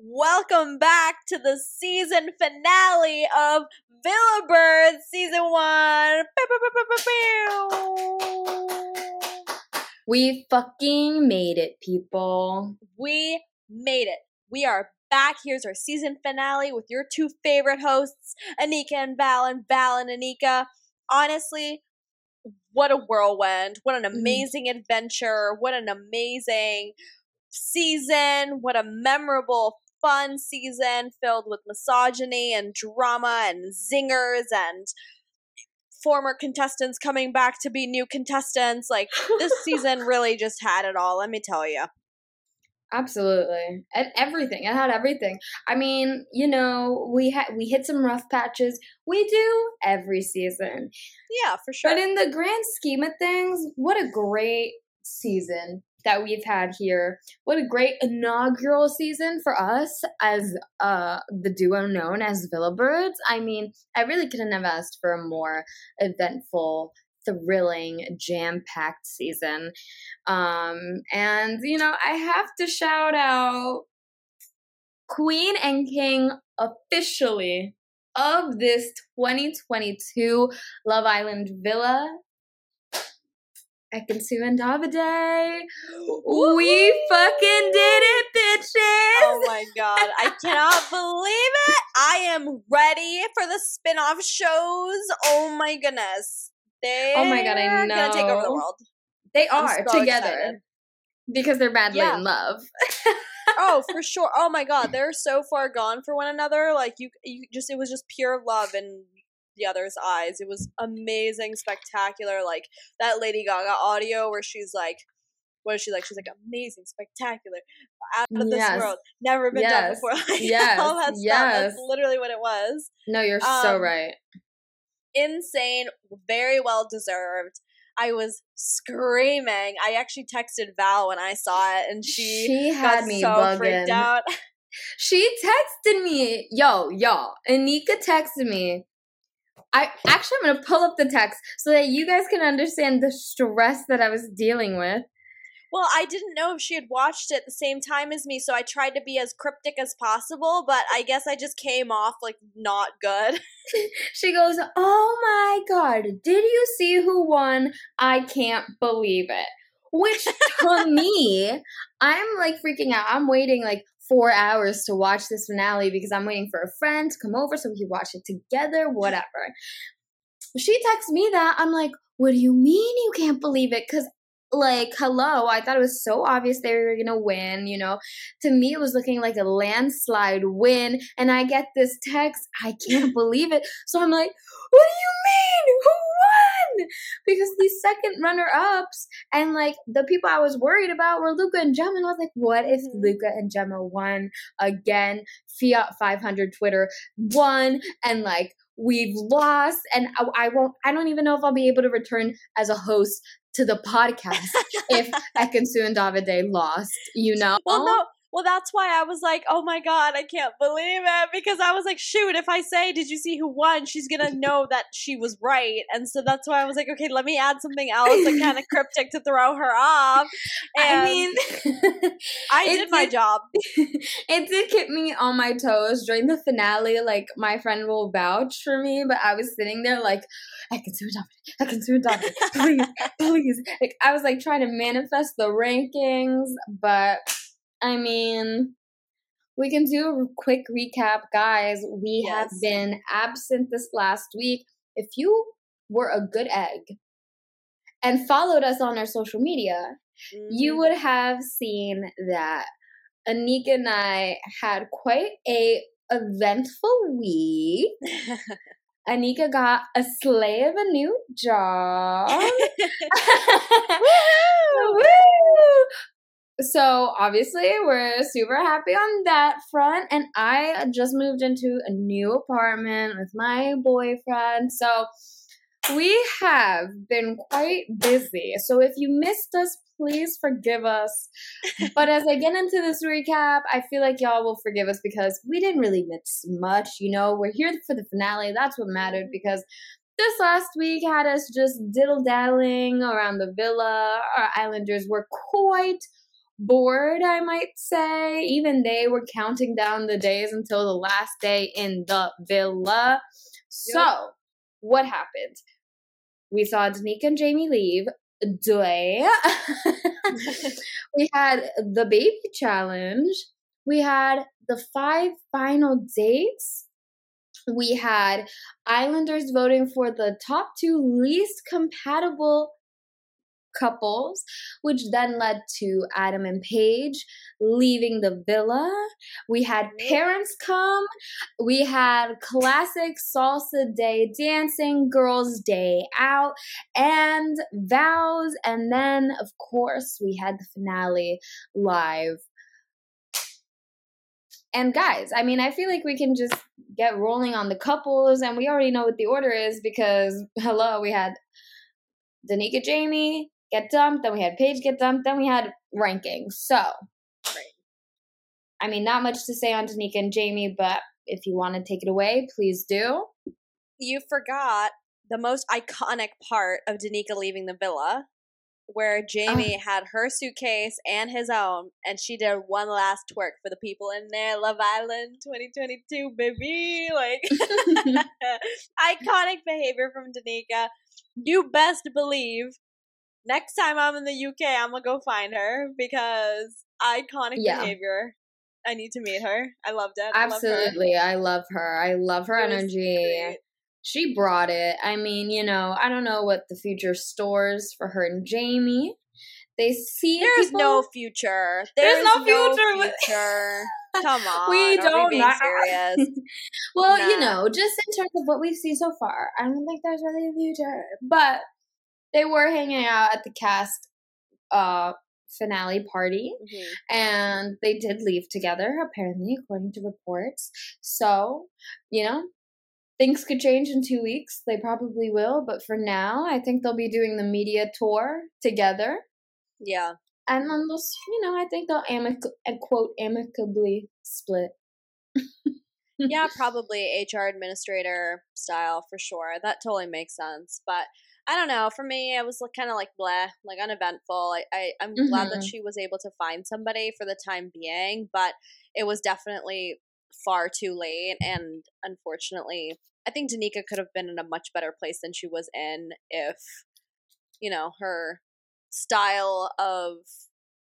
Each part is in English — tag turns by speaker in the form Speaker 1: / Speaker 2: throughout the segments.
Speaker 1: Welcome back to the season finale of Villa Birds season one.
Speaker 2: We fucking made it, people.
Speaker 1: We made it. We are back. Here's our season finale with your two favorite hosts, Anika and Val, and Val and Anika. Honestly, what a whirlwind. What an mm-hmm. amazing adventure. What an amazing season. What a memorable, fun season filled with misogyny and drama and zingers and former contestants coming back to be new contestants. Like, this season really just had it all, let me tell you.
Speaker 2: Absolutely. And everything. It had everything. I mean, you know, we had we hit some rough patches. We do every season.
Speaker 1: Yeah, for sure.
Speaker 2: But in the grand scheme of things, what a great season that we've had here. What a great inaugural season for us as uh the duo known as Villa Birds. I mean, I really couldn't have asked for a more eventful thrilling, jam packed season. Um, and, you know, I have to shout out Queen and King officially of this 2022 Love Island Villa. Ekin-Su and Davide. We fucking did it, bitches!
Speaker 1: Oh my god, I cannot believe it! I am ready for the spin off shows. Oh my goodness. They
Speaker 2: Oh my God, I
Speaker 1: gonna take over the world.
Speaker 2: They are
Speaker 1: so
Speaker 2: together
Speaker 1: excited.
Speaker 2: because they're madly
Speaker 1: Yeah.
Speaker 2: in love.
Speaker 1: oh, for sure. Oh my god, they're so far gone for one another. Like you, you just it was just pure love in the other's eyes. It was amazing, spectacular. Like that Lady Gaga audio where she's like, what is she like? She's like amazing, spectacular, out of this
Speaker 2: Yes.
Speaker 1: world, never been done before. Like,
Speaker 2: Yes.
Speaker 1: all that stuff.
Speaker 2: Yes.
Speaker 1: That's literally what it was.
Speaker 2: No, you're so
Speaker 1: Um,
Speaker 2: right.
Speaker 1: insane, very well deserved. I was screaming. I actually texted Val when I saw it, and she,
Speaker 2: She had me
Speaker 1: so freaked out.
Speaker 2: She texted me, yo, y'all. Anika texted me. I actually I'm gonna pull up the text so that you guys can understand the stress that I was dealing with.
Speaker 1: Well, I didn't know if she had watched it the same time as me, so I tried to be as cryptic as possible, but I guess I just came off like not good.
Speaker 2: She goes, Oh my god, did you see who won? I can't believe it. Which to me, I'm like freaking out. I'm waiting like four hours to watch this finale because I'm waiting for a friend to come over so we can watch it together, whatever. She texts me that. I'm like, What do you mean you can't believe it? Because like hello i thought it was so obvious they were gonna win you know? To me it was looking like a landslide win and i get this text i can't believe it. So i'm like what do you mean? Who won? Because the second runner ups and like the people i was worried about were luca and gemma and i was like what if
Speaker 1: Mhm.
Speaker 2: luca and gemma won again? Fiat 500 twitter won and like we've lost and I, I won't i don't even know if i'll be able to return as a host to the podcast if Ekin-Su and Davide lost, you know?
Speaker 1: Well, no. Well, that's why I was like, "Oh my god, I can't believe it!" Because I was like, "Shoot, if I say, did you see who won?' She's gonna know that she was right." And so that's why I was like, "Okay, let me add something else, like kind of cryptic to throw her off." And
Speaker 2: I mean,
Speaker 1: I did my
Speaker 2: did-
Speaker 1: job.
Speaker 2: it did keep me on my toes during the finale. Like, my friend will vouch for me, but I was sitting there like, Ekin-Su and Davide, Ekin-Su and Davide, please, please. Like, I was like trying to manifest the rankings, but I mean, we can do a quick recap, guys. We have been absent this last week. If you were a good egg and followed us on our social media, you
Speaker 1: Mhm.
Speaker 2: would have seen that Anika and I had quite a eventful week. Anika got a slay of a new job. Woo! So obviously we're super happy on that front and I just moved into a new apartment with my boyfriend. So we have been quite busy. So if you missed us, please forgive us. But as I get into this recap, I feel like y'all will forgive us because we didn't really miss much. You know, we're here for the finale. That's what mattered mm-hmm. because this last week had us just diddle daddling around the villa. Our islanders were quite bored, I might say. Even they were counting down the days until the last day in the villa. So, what happened? We saw Danica and Jamie leave. Day. we had the baby challenge. We had the five final dates. We had Islanders voting for the top two least compatible couples, which then led to Adam and Paige leaving the villa. We had parents come. We had classic salsa day dancing, girls' day out, and vows. And then, of course, we had the finale live. And guys, I mean, I feel like we can just get rolling on the couples, and we already know what the order is because, hello, we had Danica Jamie, get dumped, then we had Paige get dumped, then we had rankings. So, right. I mean, not much to say on Danica and Jamie, but if you want to take it away, please do.
Speaker 1: You forgot the most iconic part of Danica leaving the villa, where Jamie oh. had her suitcase and his own, and she did one last twerk for the people in there. Love Island 2022, baby. Like, iconic behavior from Danica. You best believe next time I'm in the UK, I'm gonna go find her because iconic yeah. behavior. I need to meet her. I loved it.
Speaker 2: Absolutely,
Speaker 1: I
Speaker 2: love her. I love her, I love her energy. She brought it. I mean, you know, I don't know what the future stores for her and Jamie. They see
Speaker 1: there's people, no future. There's, there's no future. No future. Come on, we don't be serious.
Speaker 2: well, nah. you know, just in terms of what we've seen so far, I don't think there's really a future. But they were hanging out at the cast uh finale party mm-hmm. and they did leave together apparently according to reports. So you know things could change in two weeks. They probably will but for now i think they'll be doing the media tour together.
Speaker 1: Yeah.
Speaker 2: And then they'll you know i think they'll amic- quote amicably split.
Speaker 1: Yeah probably hr administrator style for sure. That totally makes sense but I don't know. For me, it was kind of like blah, like uneventful. I, I I'm mm-hmm. glad that mm-hmm. she was able to find somebody for the time being, but it was definitely far too late. And unfortunately, I think Danica could have been in a much better place than she was in if, you know, her style of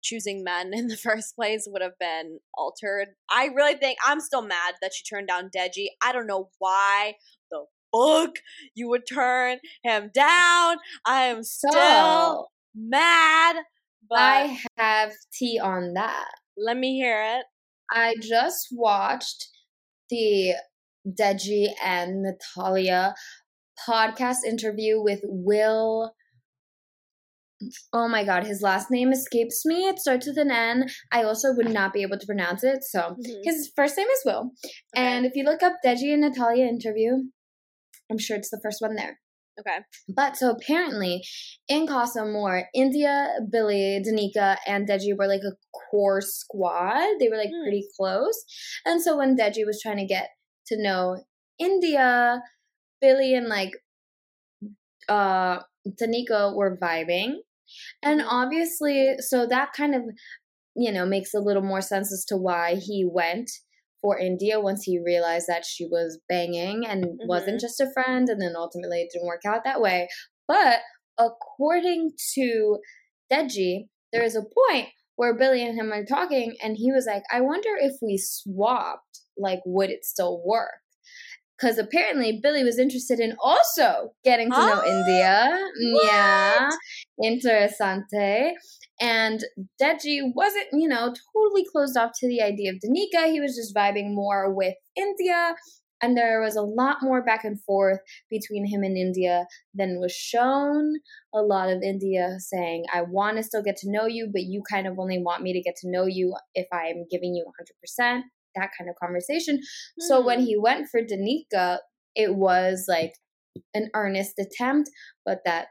Speaker 1: choosing men in the first place would have been altered. I really think I'm still mad that she turned down Deji. I don't know why the fuck you would turn him down. I am still so, mad.
Speaker 2: But I have tea on that.
Speaker 1: Let me hear it.
Speaker 2: I just watched the Deji and Natalia podcast interview with Will. Oh my god, his last name escapes me. It starts with an N. I also would not be able to pronounce it. So mm-hmm. his first name is Will. Okay. And if you look up Deji and Natalia interview, I'm sure it's the first one there.
Speaker 1: Okay.
Speaker 2: But so apparently in Casa Amor, Indiyah, Billy, Danica, and Deji were like a core squad. They were like mm. pretty close. And so when Deji was trying to get to know Indiyah, Billy and like uh Danica were vibing. And mm-hmm. obviously, so that kind of, you know, makes a little more sense as to why he went for Indiyah once he realized that she was banging and mm-hmm. wasn't just a friend, and then ultimately it didn't work out that way. But according to Deji, there is a point where Billy and him are talking, and he was like, I wonder if we swapped, like, would it still work? Because apparently Billy was interested in also getting to know Indiyah. Oh, mm, what? Yeah. Interessante. And Deji wasn't, you know, totally closed off to the idea of Danica. He was just vibing more with Indiyah. And there was a lot more back and forth between him and Indiyah than was shown. A lot of Indiyah saying, I want to still get to know you, but you kind of only want me to get to know you if I'm giving you 100%. That kind of conversation. Hmm. So when hmm. he went for Danica, it was like an earnest attempt, but that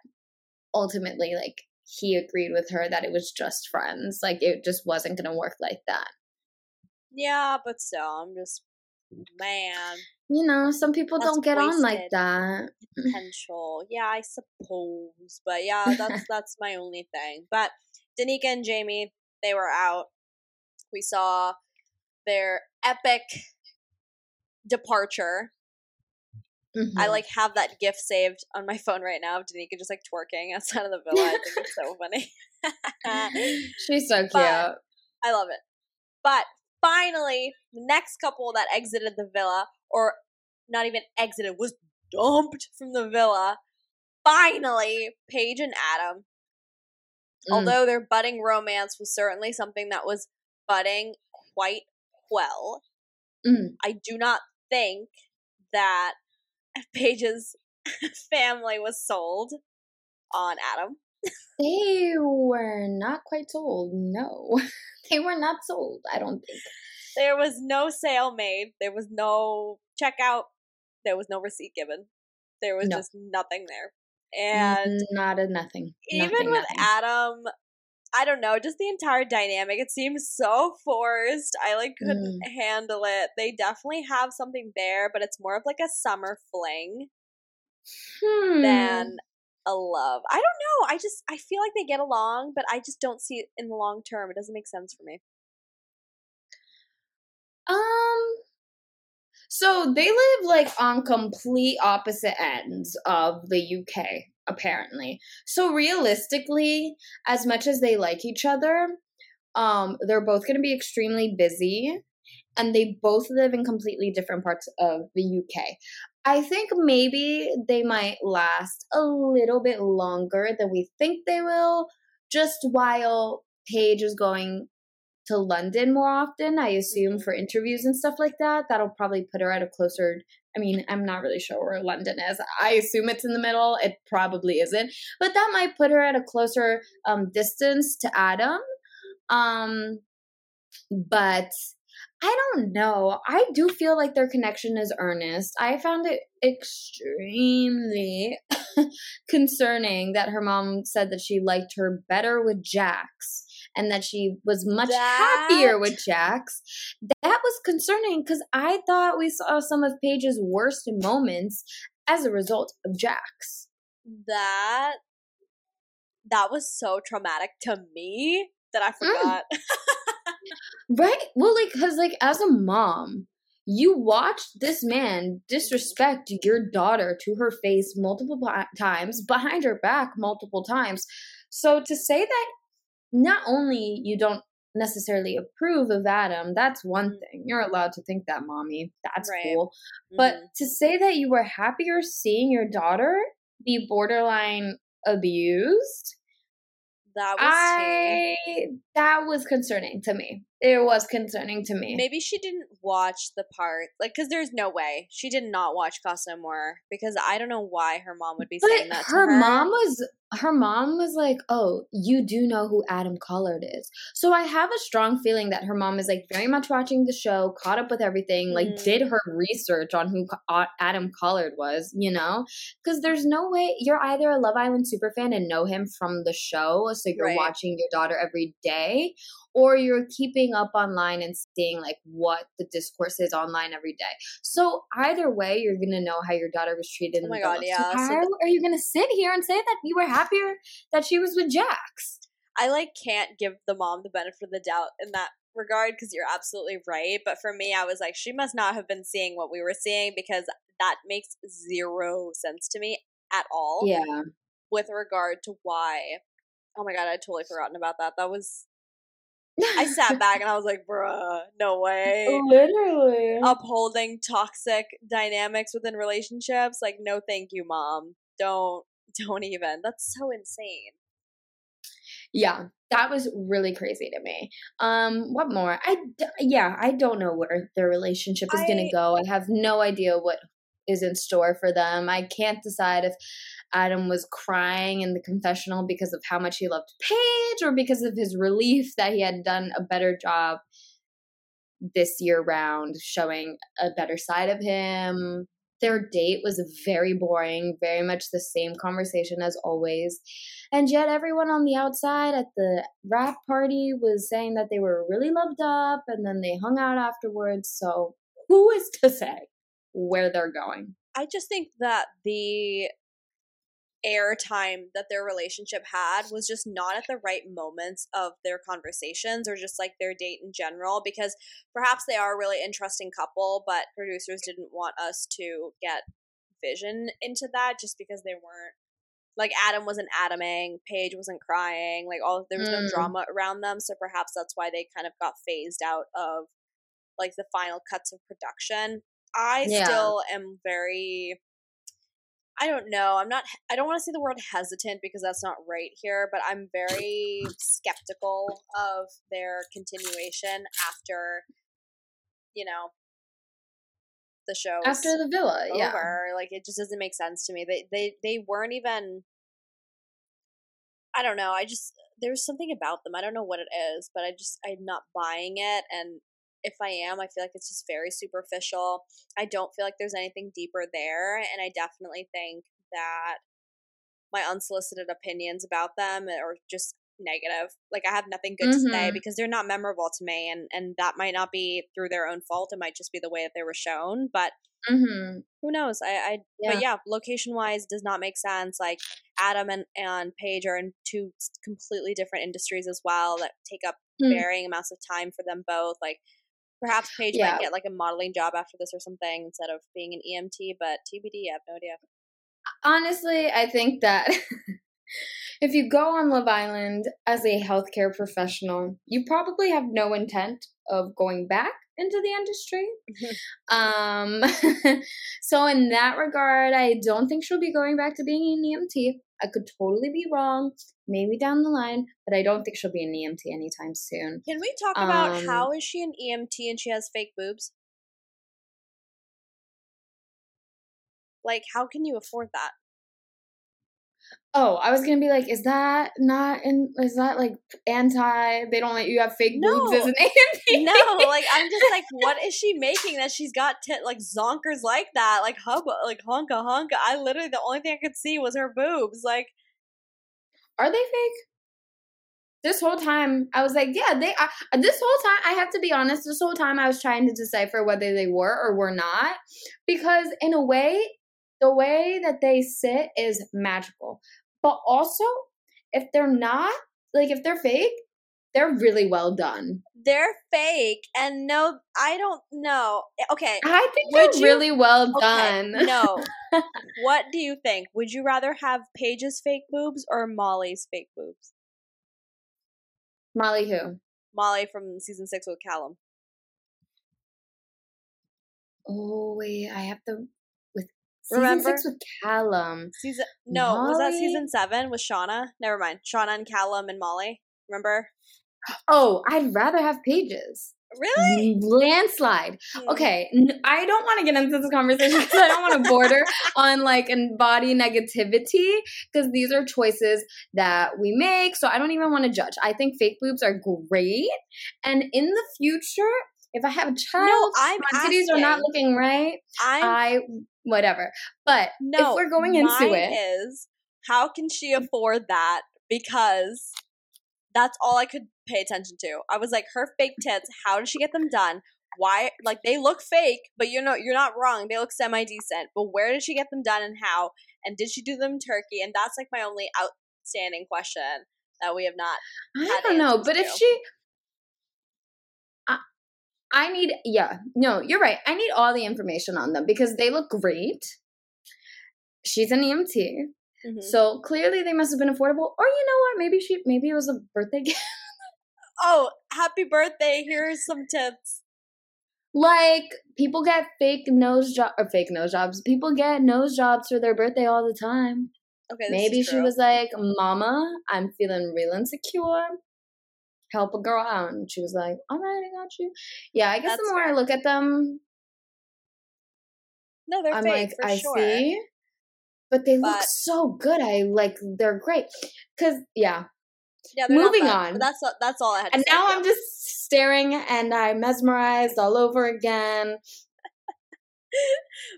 Speaker 2: ultimately, like, he agreed with her that it was just friends. Like it just wasn't going to work like that.
Speaker 1: Yeah, but still, I'm just man.
Speaker 2: You know, some people don't get on like that.
Speaker 1: Potential, yeah, I suppose, but yeah, that's that's my only thing. But Danica and Jamie, they were out. We saw their epic departure.
Speaker 2: Mhm.
Speaker 1: I like have that gif saved on my phone right now of Danica just like twerking outside of the villa. I think it's so funny.
Speaker 2: She's so cute.
Speaker 1: But- I love it. But finally, the next couple that exited the villa, or not even exited, was dumped from the villa. Finally, Paige and Adam.
Speaker 2: Mm.
Speaker 1: Although their budding romance was certainly something that was budding quite well,
Speaker 2: Mm.
Speaker 1: I do not think that Paige's family was sold on Adam.
Speaker 2: They were not quite sold. No, they were not sold. I don't think.
Speaker 1: There was no sale made. There was no checkout. There was no receipt given. There was
Speaker 2: No.
Speaker 1: just nothing there. And
Speaker 2: not a nothing.
Speaker 1: even
Speaker 2: Nothing,
Speaker 1: with
Speaker 2: nothing.
Speaker 1: Adam, I don't know, just the entire dynamic, it seems so forced. I like couldn't
Speaker 2: Mm.
Speaker 1: handle it. They definitely have something there, but it's more of like a summer fling
Speaker 2: Hmm.
Speaker 1: than a love. I don't know. I just I feel like they get along, but I just don't see it in the long term. It doesn't make sense for me.
Speaker 2: Um. So they live like on complete opposite ends of the UK, apparently. So realistically, as much as they like each other, um, they're both going to be extremely busy, and they both live in completely different parts of the UK. I think maybe they might last a little bit longer than we think they will, just while Paige is going to London more often, I assume, for interviews and stuff like that. That'll probably put her at a closer. I mean, I'm not really sure where London is. I assume it's in the middle. It probably isn't, but that might put her at a closer um, distance to Adam. Um, but I don't know. I do feel like their connection is earnest. I found it extremely concerning that her mom said that she liked her better with Jacques and that she was much
Speaker 1: That-
Speaker 2: happier with Jacques. That was concerning because I thought we saw some of Paige's worst moments as a result of Jacques.
Speaker 1: That that was so traumatic to me that I
Speaker 2: Mm.
Speaker 1: forgot.
Speaker 2: Right? Well, like, because, like, as a mom, you watched this man disrespect your daughter to her face multiple times, behind her back multiple times. So to say that not only you don't necessarily approve of Adam, that's one thing. You're allowed to think that, mommy. That's
Speaker 1: Right.
Speaker 2: cool. But
Speaker 1: Mhm.
Speaker 2: to say that you were happier seeing your daughter be borderline abused,
Speaker 1: that was.
Speaker 2: I that was concerning to me. It was concerning to me.
Speaker 1: Maybe she didn't watch the part, like, because there's no way she did not watch Casa Amor because I don't know why her mom would be saying that.
Speaker 2: her,
Speaker 1: to her
Speaker 2: mom was her mom was like, "Oh, you do know who Adam Collard is." So I have a strong feeling that her mom is like very much watching the show, caught up with everything, like
Speaker 1: Mhm.
Speaker 2: did her research on who uh, Adam Collard was, you know? Cuz there's no way you're either a Love Island super fan and know him from the show, so you're
Speaker 1: Right.
Speaker 2: watching your daughter every day, or you're keeping up online and seeing like what the discourse is online every day. So either way, you're gonna know how your daughter was treated.
Speaker 1: Oh
Speaker 2: in
Speaker 1: my
Speaker 2: the
Speaker 1: God, yeah.
Speaker 2: So
Speaker 1: So
Speaker 2: how
Speaker 1: th-
Speaker 2: are you gonna sit here and say that you were happier that she was with Jacques?
Speaker 1: I like can't give the mom the benefit of the doubt in that regard because you're absolutely right. But for me, I was like, she must not have been seeing what we were seeing because that makes zero sense to me at all.
Speaker 2: Yeah.
Speaker 1: With regard to why. Oh my god, I totally forgotten about that. That was. I sat back and I was like, bruh, no way.
Speaker 2: Literally.
Speaker 1: Upholding toxic dynamics within relationships. Like, no, thank you, mom. Don't, don't even. That's so insane.
Speaker 2: yeah, that was really crazy to me. Um, what more? I yeah, I don't know where their relationship is gonna go. I have no idea what is in store for them. I can't decide if Adam was crying in the confessional because of how much he loved Paige or because of his relief that he had done a better job this year round showing a better side of him. Their date was very boring, very much the same conversation as always. And yet, everyone on the outside at the wrap party was saying that they were really loved up and then they hung out afterwards. So, who is to say where they're going?
Speaker 1: I just think that the airtime that their relationship had was just not at the right moments of their conversations or just like their date in general because perhaps they are a really interesting couple but producers didn't want us to get vision into that just because they weren't like Adam wasn't Adaming, Paige wasn't crying, like all there was no
Speaker 2: Mm.
Speaker 1: drama around them, so perhaps that's why they kind of got phased out of like the final cuts of production. I
Speaker 2: Yeah.
Speaker 1: still am very I don't know. I'm not I don't want to say the word hesitant because that's not right here, but I'm very skeptical of their continuation after you know the show
Speaker 2: After the villa, yeah.
Speaker 1: over. Like it just doesn't make sense to me. They they they weren't even. I don't know. I just there's something about them. I don't know what it is, but I just I'm not buying it. And if I am, I feel like it's just very superficial. I don't feel like there's anything deeper there, and I definitely think that my unsolicited opinions about them are just negative. Like I have nothing good to say
Speaker 2: Mhm.
Speaker 1: because they're not memorable to me, and and that might not be through their own fault. It might just be the way that they were shown, but
Speaker 2: Mm-hmm.
Speaker 1: who knows i i
Speaker 2: Yeah.
Speaker 1: but yeah location wise does not make sense like adam and and paige are in two completely different industries as well that take up
Speaker 2: Mm.
Speaker 1: varying amounts of time for them both like perhaps paige
Speaker 2: Yeah.
Speaker 1: might get like a modeling job after this or something instead of being an emt but tbd i have no idea
Speaker 2: Honestly, I think that if you go on Love Island as a healthcare professional, you probably have no intent of going back into the industry. um, so in that regard, I don't think she'll be going back to being an EMT. I could totally be wrong, maybe down the line, but I don't think she'll be an EMT anytime soon.
Speaker 1: can we talk about
Speaker 2: Um,
Speaker 1: how is she an emt and she has fake boobs like how can you afford that
Speaker 2: Oh, I was gonna be like, is that not in? Is that like anti? They don't let you have fake boobs as
Speaker 1: No.
Speaker 2: an EMT.
Speaker 1: no, like I'm just like, what is she making that she's got tit like zonkers like that, like hubba, like honka honka. I literally the only thing I could see was her boobs. Like,
Speaker 2: Are they fake? This whole time, I was like, yeah, they are. This whole time, I have to be honest, this whole time I was trying to decipher whether they were or were not. Because, in a way, the way that they sit is magical. But also, if they're not, like, if they're fake, they're really well done.
Speaker 1: they're fake, and no, I don't know. Okay,
Speaker 2: I think
Speaker 1: Would
Speaker 2: they're
Speaker 1: you-
Speaker 2: really well
Speaker 1: okay,
Speaker 2: done.
Speaker 1: no. what do you think? Would you rather have Paige's fake boobs or Molly's fake boobs?
Speaker 2: Molly, who?
Speaker 1: Molly from season six with Callum.
Speaker 2: Oh, wait, I have to. Season
Speaker 1: Remember?
Speaker 2: six with Callum.
Speaker 1: Season no, was that season seven with Shaughna? Never mind. Shaughna and Callum and Molly. Remember?
Speaker 2: Oh, I'd rather have Paige's.
Speaker 1: Really?
Speaker 2: Landslide.
Speaker 1: Hmm.
Speaker 2: Okay, I don't want to get into this conversation because I don't want to border on like and body negativity because these are choices that we make. So I don't even want to judge. I think fake boobs are great, and in the future, if I have a child,
Speaker 1: I'm
Speaker 2: my titties are not looking right.
Speaker 1: I'm
Speaker 2: I whatever. But
Speaker 1: no.
Speaker 2: we're going into it-
Speaker 1: is how can she afford that? Because that's all I could pay attention to. I was like, her fake tits. How did she get them done? Why? Like they look fake, but you know you're not wrong. They look semi decent. But where did she get them done and how? And did she do them in Turkey? And that's like my only outstanding question that we have not.
Speaker 2: I don't know. But if she, I need yeah. No, you're right. I need all the information on them because they look great. She's an EMT.
Speaker 1: Mhm.
Speaker 2: So clearly they must have been affordable. Or you know what? Maybe she maybe it was a birthday gift.
Speaker 1: Oh, happy birthday! Here's some tips.
Speaker 2: like people get fake nose job or fake nose jobs. People get nose jobs for their birthday all the time.
Speaker 1: Okay,
Speaker 2: maybe she was like, "Mama, I'm feeling real insecure. Help a girl out." And she was like, "All right, I got you." Yeah, I guess
Speaker 1: That's
Speaker 2: the more I look at them,
Speaker 1: no, they're
Speaker 2: I'm
Speaker 1: fake
Speaker 2: like, I
Speaker 1: sure.
Speaker 2: see. But they look so good. I like they're great. Cause yeah.
Speaker 1: Yeah,
Speaker 2: Moving on.
Speaker 1: That's all- that's all I had. To
Speaker 2: And now
Speaker 1: yeah.
Speaker 2: I'm just staring and I'm mesmerized all over again.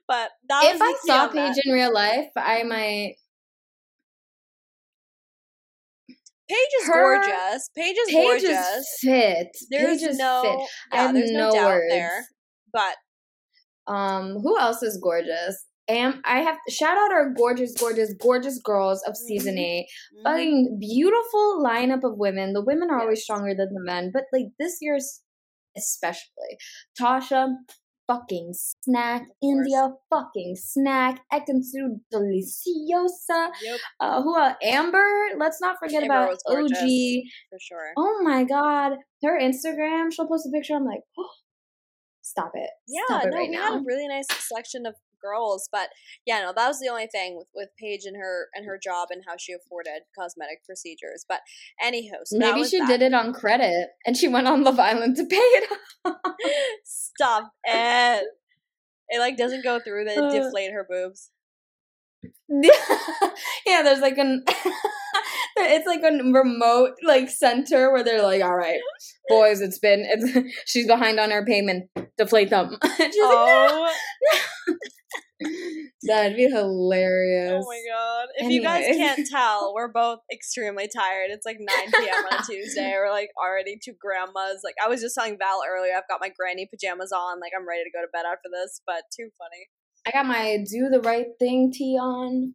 Speaker 1: But
Speaker 2: if I saw. Paige in real life, I might
Speaker 1: Paige is
Speaker 2: Her-
Speaker 1: gorgeous. Paige is
Speaker 2: Paige
Speaker 1: gorgeous.
Speaker 2: is fit.
Speaker 1: There's
Speaker 2: Paige is
Speaker 1: no,
Speaker 2: fit. I
Speaker 1: yeah,
Speaker 2: have
Speaker 1: there's no,
Speaker 2: no
Speaker 1: doubt
Speaker 2: words.
Speaker 1: there. But
Speaker 2: Um, who else is gorgeous? am I have shout out our gorgeous, gorgeous, gorgeous girls of season
Speaker 1: Mhm.
Speaker 2: 8
Speaker 1: Mhm.
Speaker 2: Fucking beautiful lineup of women. The women are always stronger than the men, but like this year's especially. Tasha, fucking snack. Indiyah, fucking snack. Ekin-Su deliciosa.
Speaker 1: Yep,
Speaker 2: Uh, who else? Amber. Let's not forget
Speaker 1: Amber
Speaker 2: about
Speaker 1: gorgeous.
Speaker 2: OG.
Speaker 1: for sure.
Speaker 2: Oh my god, her Instagram. She'll post a picture. I'm like, oh, stop it.
Speaker 1: Yeah,
Speaker 2: stop it
Speaker 1: no,
Speaker 2: right
Speaker 1: we
Speaker 2: now.
Speaker 1: had a really nice selection of girls, but yeah, no, that was the only thing with, with Paige and her and her job and how she afforded cosmetic procedures. But anywho, so
Speaker 2: Maybe she
Speaker 1: that.
Speaker 2: did it on credit, and she went on Love Island to pay it off.
Speaker 1: Stop it. It like doesn't go through that
Speaker 2: Uh.
Speaker 1: deflate her boobs.
Speaker 2: yeah, there's like an it's like a remote like center where they're like, all right, boys, it's been it's she's behind on her payment. Deflate them. She's like,
Speaker 1: Oh,
Speaker 2: That'd be hilarious.
Speaker 1: oh my god. If you guys can't tell, we're both extremely tired. It's like 9 p.m. on Tuesday. We're like already two grandmas. Like I was just telling Val earlier, I've got my granny pajamas on. Like I'm ready to go to bed after this, but too funny.
Speaker 2: I got my do the right thing tee on.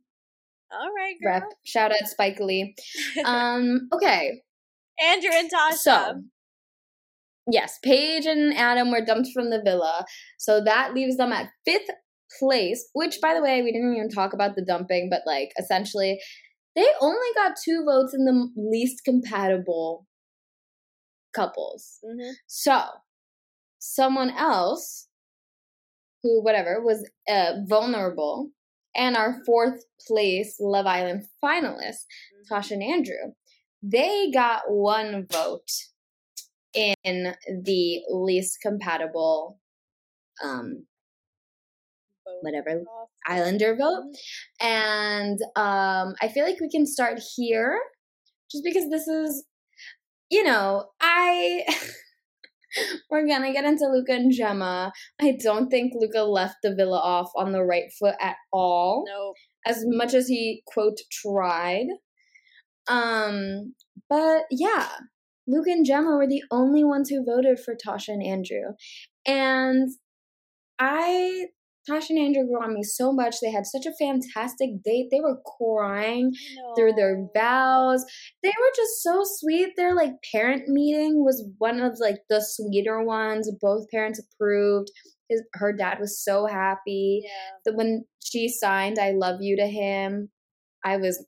Speaker 1: All right, girl.
Speaker 2: Rep. Shout out Spike Lee. Um, okay.
Speaker 1: And Tasha.
Speaker 2: So, yes, Paige and Adam were dumped from the villa. So that leaves them at fifth place, which, by the way, we didn't even talk about the dumping, but like essentially, they only got two votes in the least compatible couples.
Speaker 1: Mhm.
Speaker 2: So, someone else who, whatever, was uh, vulnerable, and our fourth place Love Island finalist, Tasha and Andrew, they got one vote in the least compatible, um, whatever. Islander vote.
Speaker 1: Mhm.
Speaker 2: And um, I feel like we can start here just because this is, you know, I. We're gonna get into Luca and Gemma. I don't think Luca left the villa off on the right foot at all
Speaker 1: Nope.
Speaker 2: as much as he quote tried. Um, but yeah, Luke and Gemma were the only ones who voted for Tasha and Andrew. And I Tasha and Andrew grew on me so much. They had such a fantastic date. They were crying through their vows. They were just so sweet. Their like parent meeting was one of like the sweeter ones. Both parents approved. His, her dad was so happy
Speaker 1: Yeah.
Speaker 2: when she signed "I love you" to him, I was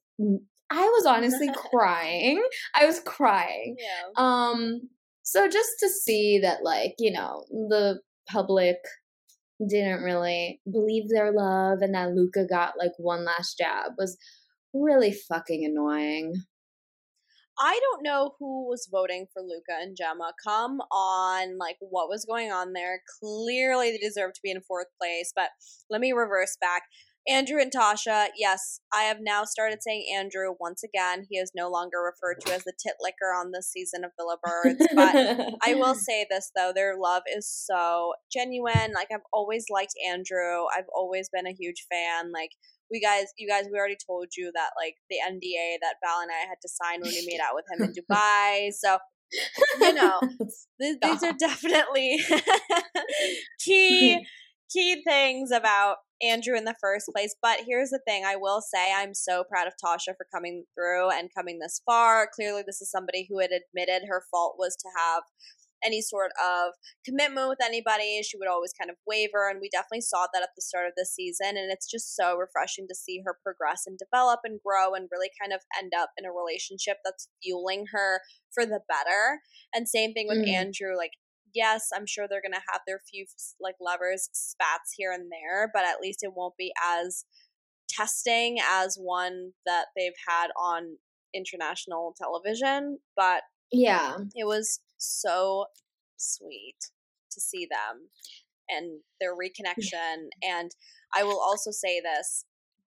Speaker 2: I was honestly crying. I was crying.
Speaker 1: Yeah.
Speaker 2: Um, so just to see that, like you know, the public didn't really believe their love, and that Luca got like one last jab was really fucking annoying.
Speaker 1: I don't know who was voting for Luca and Gemma. Come on, like what was going on there? Clearly, they deserve to be in fourth place. But let me reverse back. Andrew and Tasha. Yes, I have now started saying Andrew once again. He is no longer referred to as the tit licker on this season of Villa Birds. But I will say this though, their love is so genuine. Like I've always liked Andrew. I've always been a huge fan. Like we guys, you guys, we already told you that like the NDA that Val and I had to sign when we made out with him in Dubai. So you know, th- these are definitely key key things about Andrew in the first place. But here's the thing I will say I'm so proud of Tasha for coming through and coming this far. Clearly, this is somebody who had admitted her fault was to have any sort of commitment with anybody. She would always kind of waver, and we definitely saw that at the start of the season. And it's just so refreshing to see her progress and develop and grow and really kind of end up in a relationship that's fueling her for the better. And same thing with
Speaker 2: Mm.
Speaker 1: Andrew. Like, yes, I'm sure they're gonna have their few like lovers spats here and there, but at least it won't be as testing as one that they've had on international television. But
Speaker 2: yeah,
Speaker 1: it was so sweet to see them and their reconnection. and I will also say this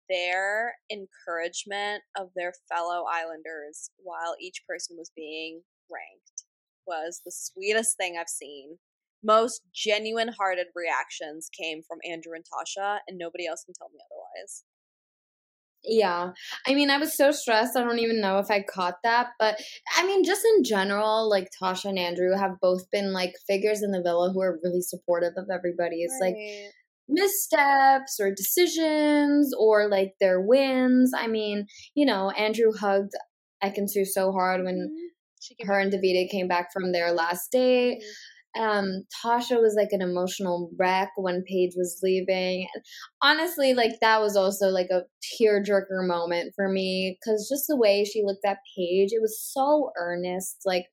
Speaker 1: their encouragement of their fellow Islanders while each person was being ranked was the sweetest thing I've seen. Most genuine hearted reactions came from Andrew and Tasha, and nobody else can tell me otherwise.
Speaker 2: Yeah. I mean, I was so stressed. I don't even know if I caught that. But I mean, just in general, like Tasha and Andrew have both been like figures in the villa who are really supportive of everybody. It's like, missteps or decisions or like their wins. I mean, you know, Andrew hugged Ekin-Su so hard when
Speaker 1: Mhm.
Speaker 2: Her and Davide came back from their last date. Um, Tasha was like an emotional wreck when Paige was leaving. Honestly, like that was also like a tearjerker moment for me because just the way she looked at Paige, it was so earnest. Like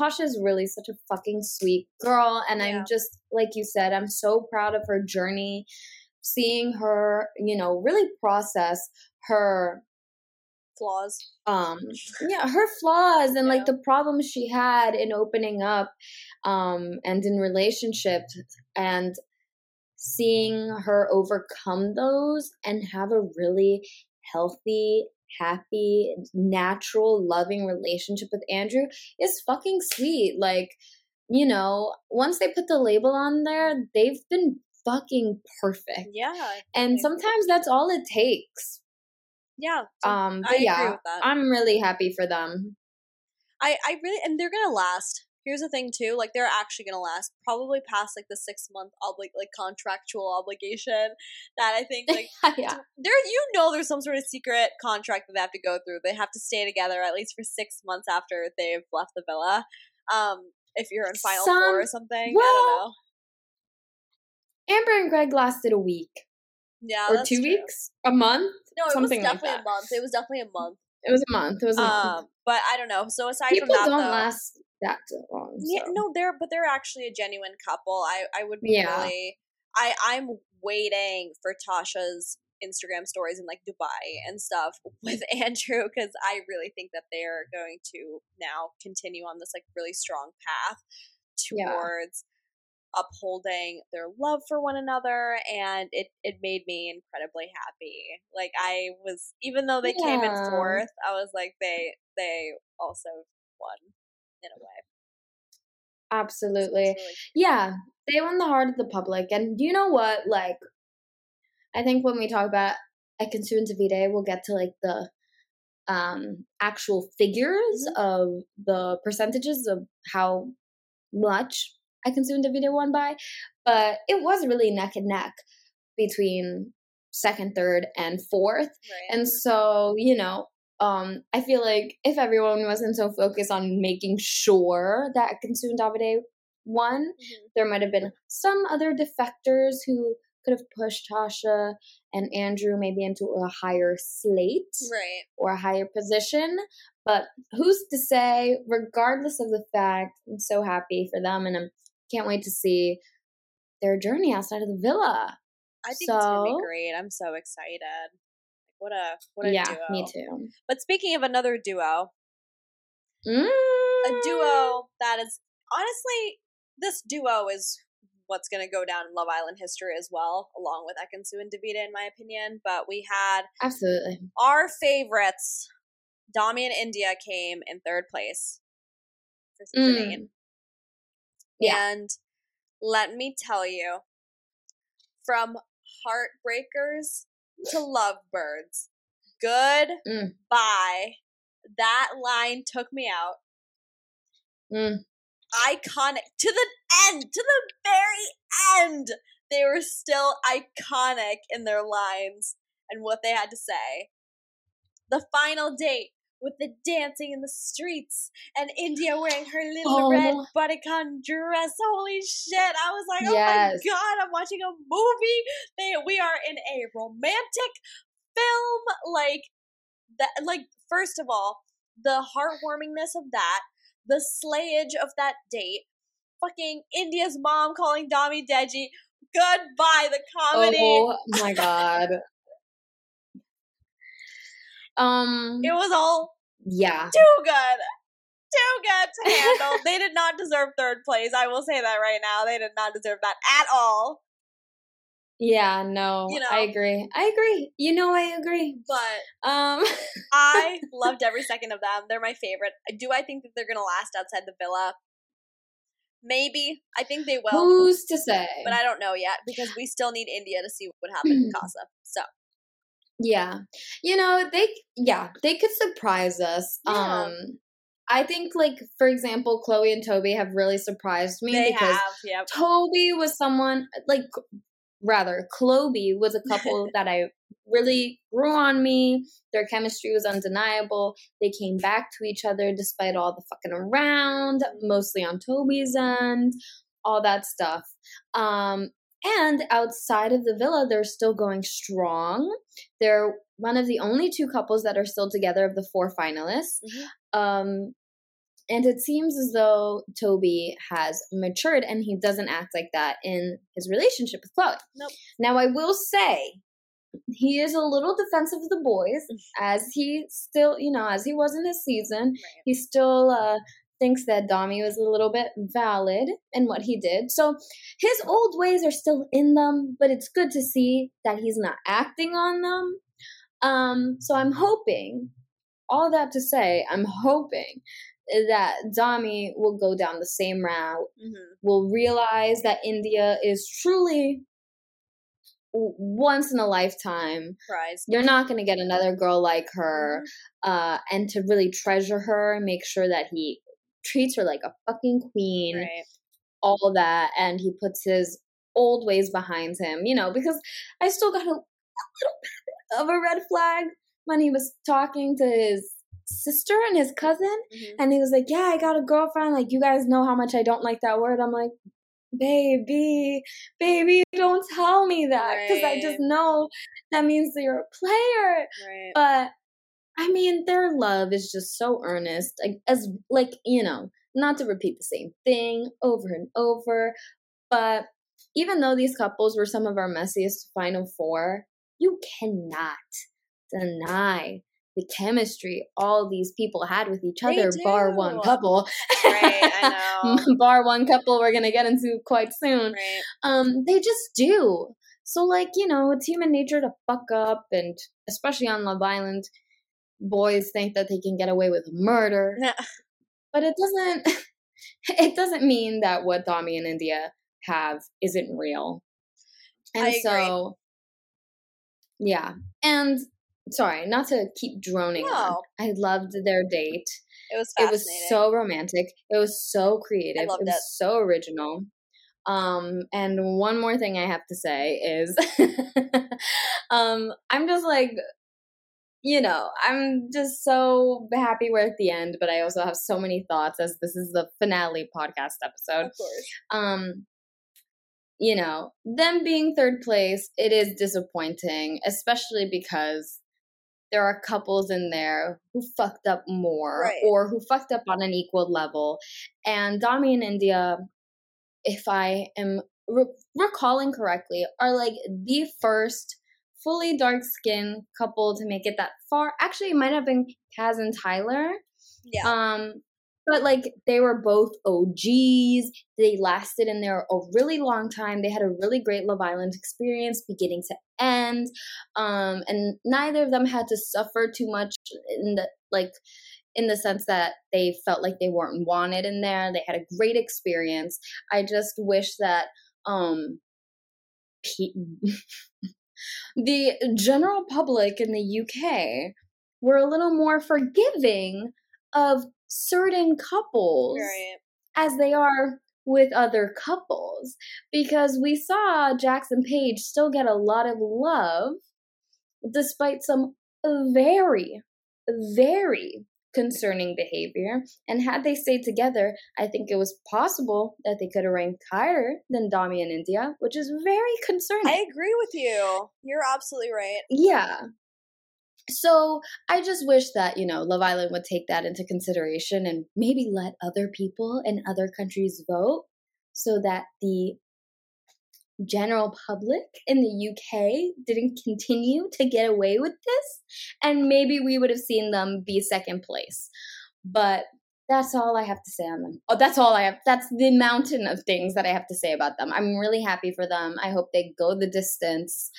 Speaker 2: Tasha's really such a fucking sweet girl, and
Speaker 1: Yeah.
Speaker 2: I'm just like you said, I'm so proud of her journey. Seeing her, you know, really process her
Speaker 1: flaws.
Speaker 2: um yeah her flaws and
Speaker 1: Yeah.
Speaker 2: like the problems she had in opening up um and in relationships and seeing her overcome those and have a really healthy happy natural loving relationship with Andrew is fucking sweet like you know once they put the label on there they've been fucking perfect
Speaker 1: Yeah.
Speaker 2: and sometimes that's all it takes
Speaker 1: yeah.
Speaker 2: um
Speaker 1: I
Speaker 2: but
Speaker 1: agree
Speaker 2: yeah
Speaker 1: with that.
Speaker 2: i'm really happy for them
Speaker 1: I, I really and they're gonna last. Here's the thing too, like they're actually gonna last probably past like the six month obli- like contractual obligation that I think like
Speaker 2: yeah
Speaker 1: there you know there's some sort of secret contract that they have to go through. They have to stay together at least for six months after they've left the villa. Um, if you're in final four or
Speaker 2: Some-
Speaker 1: something, I don't know.
Speaker 2: amber and greg lasted a week
Speaker 1: Yeah,
Speaker 2: or two
Speaker 1: true.
Speaker 2: weeks a month
Speaker 1: No, it
Speaker 2: something
Speaker 1: was
Speaker 2: like
Speaker 1: definitely
Speaker 2: that.
Speaker 1: a month. It was definitely a month.
Speaker 2: it was a month it was a month
Speaker 1: Um, but I don't know. So aside
Speaker 2: people
Speaker 1: from that,
Speaker 2: don't
Speaker 1: though,
Speaker 2: last that long
Speaker 1: Yeah, no, they're but they're actually a genuine couple. I I would be
Speaker 2: Yeah.
Speaker 1: really I I'm waiting for Tasha's Instagram stories in like Dubai and stuff with Andrew because I really think that they're going to now continue on this like really strong path towards upholding their love for one another and it it made me incredibly happy. Like i was even though they came in fourth i was like they they also won in a way.
Speaker 2: Absolutely.
Speaker 1: really
Speaker 2: yeah they won the heart of the public and you know what like i think when we talk about Ekin-Su and Davide, we'll get to like the um actual figures of the percentages of how much Ekin-Su and Davide won by but it was really neck and neck between second third and fourth
Speaker 1: right
Speaker 2: and so, you know, um, I feel like if everyone wasn't so focused on making sure that Ekin-Su and Davide won,
Speaker 1: Mhm.
Speaker 2: there might have been some other defectors who could have pushed Tasha and Andrew maybe into a higher slate
Speaker 1: right
Speaker 2: or a higher position. But who's to say, regardless of the fact, I'm so happy for them and I can't wait to see their journey outside of the villa.
Speaker 1: i think it's gonna be great i'm so excited what a what a
Speaker 2: yeah,
Speaker 1: duo
Speaker 2: me too.
Speaker 1: but speaking of another duo
Speaker 2: Mm.
Speaker 1: a duo that is honestly this duo is what's going to go down in Love Island history as well, along with Ekin-Su and Davide, in my opinion. But we had
Speaker 2: Absolutely.
Speaker 1: our favorites. Dami and Indiyah came in third place for season
Speaker 2: Mm.
Speaker 1: eight.
Speaker 2: Yeah.
Speaker 1: And let me tell you, from heartbreakers to lovebirds, good
Speaker 2: Mm.
Speaker 1: bye. That line took me out.
Speaker 2: Mm.
Speaker 1: iconic to the end, to the very end. They were still iconic in their lines and what they had to say. The final date with the dancing in the streets and Indiyah wearing her little
Speaker 2: Oh.
Speaker 1: red bodycon dress. Holy shit. I was like, oh my god, I'm watching a movie. They we are in a romantic film. Like that like first of all, the heartwarmingness of that, the slayage of that date, fucking Indiyah's mom calling Dami Deji, goodbye, the oh comedy.
Speaker 2: Oh my god. Um
Speaker 1: It was all
Speaker 2: yeah.
Speaker 1: too good. Too good to handle. they did not deserve third place. I will say that right now. They did not deserve that at all.
Speaker 2: Yeah, no.
Speaker 1: You know.
Speaker 2: I agree. I agree. You know I agree.
Speaker 1: But
Speaker 2: Um
Speaker 1: I loved every second of them. They're my favorite. Do I think that they're gonna last outside the villa? Maybe. I think they will.
Speaker 2: who's to say?
Speaker 1: But I don't know yet because we still need Indiyah to see what happened in Casa. So
Speaker 2: Yeah. You know, they yeah, they could surprise us.
Speaker 1: Yeah.
Speaker 2: Um I think like for example, Chloe and Toby have really surprised me
Speaker 1: they
Speaker 2: because
Speaker 1: have, yep.
Speaker 2: Toby was someone like rather, Chloe was a couple that I really grew on me. Their chemistry was undeniable. They came back to each other despite all the fucking around, mostly on Toby's end, all that stuff. Um, and outside of the villa, they're still going strong. They're one of the only two couples that are still together of the four finalists. Mm-hmm. Um, and it seems as though Toby has matured and he doesn't act like that in his relationship with Chloe.
Speaker 1: Nope.
Speaker 2: Now, I will say, he is a little defensive of the boys, as he still, you know, as he was in his season. Right. He still uh, thinks that Dami was a little bit valid in what he did. So his old ways are still in them, but it's good to see that he's not acting on them. Um, so I'm hoping, all that to say, I'm hoping that Dami will go down the same route, mm-hmm. will realize that Indiyah is truly once in a lifetime.
Speaker 1: Prize.
Speaker 2: You're not going to get another girl like her. Mm-hmm. Uh, and to really treasure her and make sure that he treats her like a fucking queen.
Speaker 1: Right.
Speaker 2: All that. And he puts his old ways behind him, you know, because I still got a, a little bit of a red flag when he was talking to his sister and his cousin mm-hmm. and he was like yeah i got a girlfriend like you guys know how much i don't like that word i'm like baby baby don't tell me that because right. i just know that means that you're a player
Speaker 1: right.
Speaker 2: but i mean their love is just so earnest like, as like you know not to repeat the same thing over and over but even though these couples were some of our messiest final four you cannot deny the chemistry all these people had with each other, bar one couple.
Speaker 1: Right, I
Speaker 2: know. bar one couple we're gonna get into quite soon.
Speaker 1: Right.
Speaker 2: Um, they just do. So like, you know, it's human nature to fuck up and especially on Love Island, boys think that they can get away with murder. but it doesn't it doesn't mean that what Dami and Indiyah have isn't real. And so yeah. And sorry, not to keep droning no. on. I loved their date.
Speaker 1: It was
Speaker 2: It was so romantic. It was so creative. it was it. so original. Um, and one more thing I have to say is um, I'm just like you know, I'm just so happy we're at the end, but I also have so many thoughts as this is the finale podcast episode.
Speaker 1: Of course.
Speaker 2: Um, you know, them being third place, it is disappointing, especially because there are couples in there who fucked up more
Speaker 1: right.
Speaker 2: or who fucked up on an equal level. And Dami and Indiyah, if I am re- recalling correctly, are like the first fully dark skinned couple to make it that far. Actually, it might have been Kaz and Tyler.
Speaker 1: Yeah.
Speaker 2: Um, but like they were both OGs. They lasted in there a really long time. They had a really great Love Island experience beginning to end. Um, and neither of them had to suffer too much in the like in the sense that they felt like they weren't wanted in there. They had a great experience. I just wish that um the general public in the UK were a little more forgiving of certain couples
Speaker 1: right.
Speaker 2: as they are with other couples because we saw Jacques and Paige still get a lot of love despite some very, very concerning behavior. And had they stayed together, I think it was possible that they could have ranked higher than Dami and Indiyah, which is very concerning.
Speaker 1: I agree with you. You're absolutely right.
Speaker 2: Yeah. So I just wish that, you know, Love Island would take that into consideration and maybe let other people in other countries vote so that the general public in the UK didn't continue to get away with this. And maybe we would have seen them be second place. But that's all I have to say on them. Oh, that's all I have. That's the mountain of things that I have to say about them. I'm really happy for them. I hope they go the distance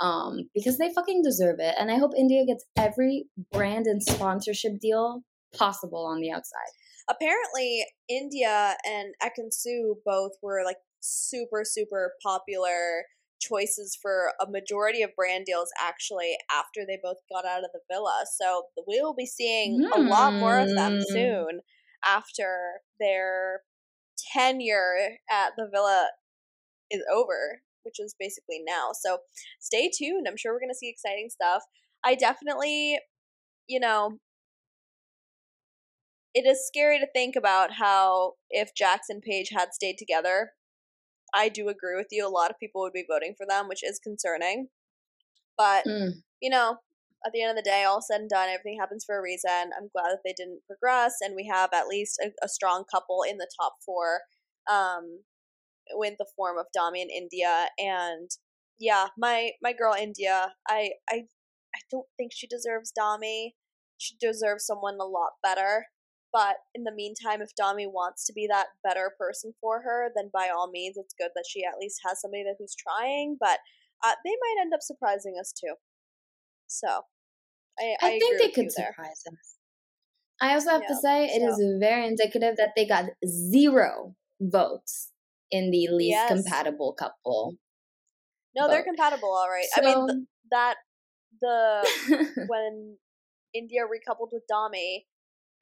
Speaker 2: um, because they fucking deserve it. And I hope Indiyah gets every brand and sponsorship deal possible on the outside.
Speaker 1: Apparently, Indiyah and Ekin-Su both were like super, super popular choices for a majority of brand deals actually after they both got out of the villa. So we will be seeing mm. a lot more of them hmm. soon after their tenure at the villa is over which is basically now. So stay tuned. I'm sure we're gonna see exciting stuff. I definitely, you know, it is scary to think about how if Jacques and Paige had stayed together, I do agree with you. A lot of people would be voting for them, which is concerning. But,
Speaker 2: Mm.
Speaker 1: you know, at the end of the day, all said and done, everything happens for a reason. I'm glad that they didn't progress, and we have at least a, a strong couple in the top four um, with the form of Dami and Indiyah. And yeah, my my girl Indiyah, I I I don't think she deserves Dami. She deserves someone a lot better. But in the meantime, if Dami wants to be that better person for her, then by all means, it's good that she at least has somebody that who's trying. But uh, they might end up surprising us too. So, I
Speaker 2: I,
Speaker 1: I,
Speaker 2: think they could
Speaker 1: you there.
Speaker 2: surprise us. I also have to
Speaker 1: Yeah,
Speaker 2: say it is
Speaker 1: so-
Speaker 2: very indicative that they got zero votes in the least
Speaker 1: Yes.
Speaker 2: compatible couple.
Speaker 1: No, they're compatible, all right. I mean, th- that the when Indiyah recoupled with Dami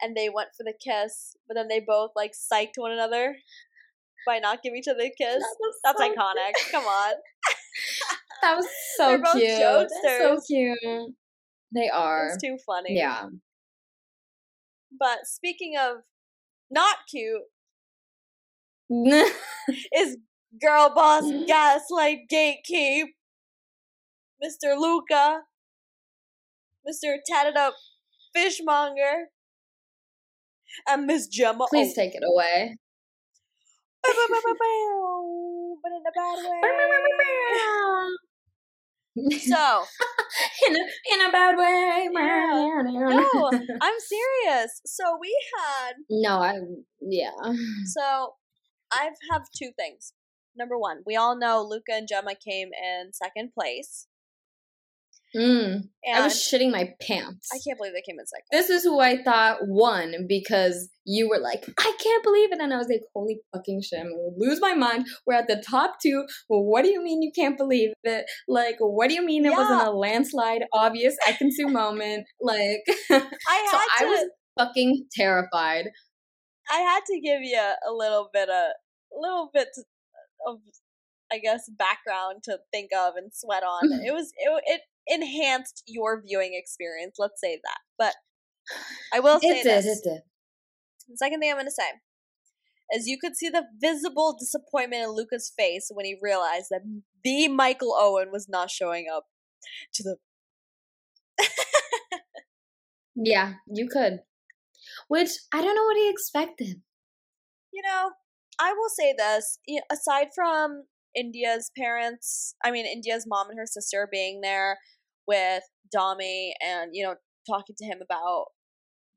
Speaker 1: and they went for the kiss, but then they both like psyched one another by not giving each other a kiss.
Speaker 2: That
Speaker 1: That's
Speaker 2: so
Speaker 1: iconic. Come on.
Speaker 2: That was so
Speaker 1: They're both
Speaker 2: cute. So cute. They are.
Speaker 1: It's too funny.
Speaker 2: Yeah.
Speaker 1: But speaking of not cute, is girl boss gaslight gatekeep, Mr. Luca, Mr. tatted up fishmonger, and Miss Gemma.
Speaker 2: Please take it away.
Speaker 1: But in a bad way. So,
Speaker 2: in a, in a bad way.
Speaker 1: no, I'm serious. So we had
Speaker 2: No, I yeah.
Speaker 1: So I have two things. Number one, we all know Luca and Gemma came in second place,
Speaker 2: Mm, I was shitting my pants.
Speaker 1: I can't believe they came in second.
Speaker 2: This is who I thought won because you were like, I can't believe it. And I was like, holy fucking shit, I'm gonna lose my mind. We're at the top two. Well, what do you mean you can't believe it? Like, what do you mean it wasn't a landslide, obvious I can sue moment? Like,
Speaker 1: I
Speaker 2: so
Speaker 1: had
Speaker 2: I was fucking terrified.
Speaker 1: I had to give you a little bit of, a little bit of, I guess, background to think of and sweat on. it was it, it enhanced your viewing experience. Let's say that. But I will say
Speaker 2: It did,
Speaker 1: this.
Speaker 2: it did.
Speaker 1: The second thing I'm going to say is you could see the visible disappointment in Luca's face when he realized that the Michael Owen was not showing up to the.
Speaker 2: Yeah, you could. Which I don't know what he expected.
Speaker 1: You know, I will say this aside from Indiyah's parents, I mean, Indiyah's mom and her sister being there with Dami and, you know, talking to him about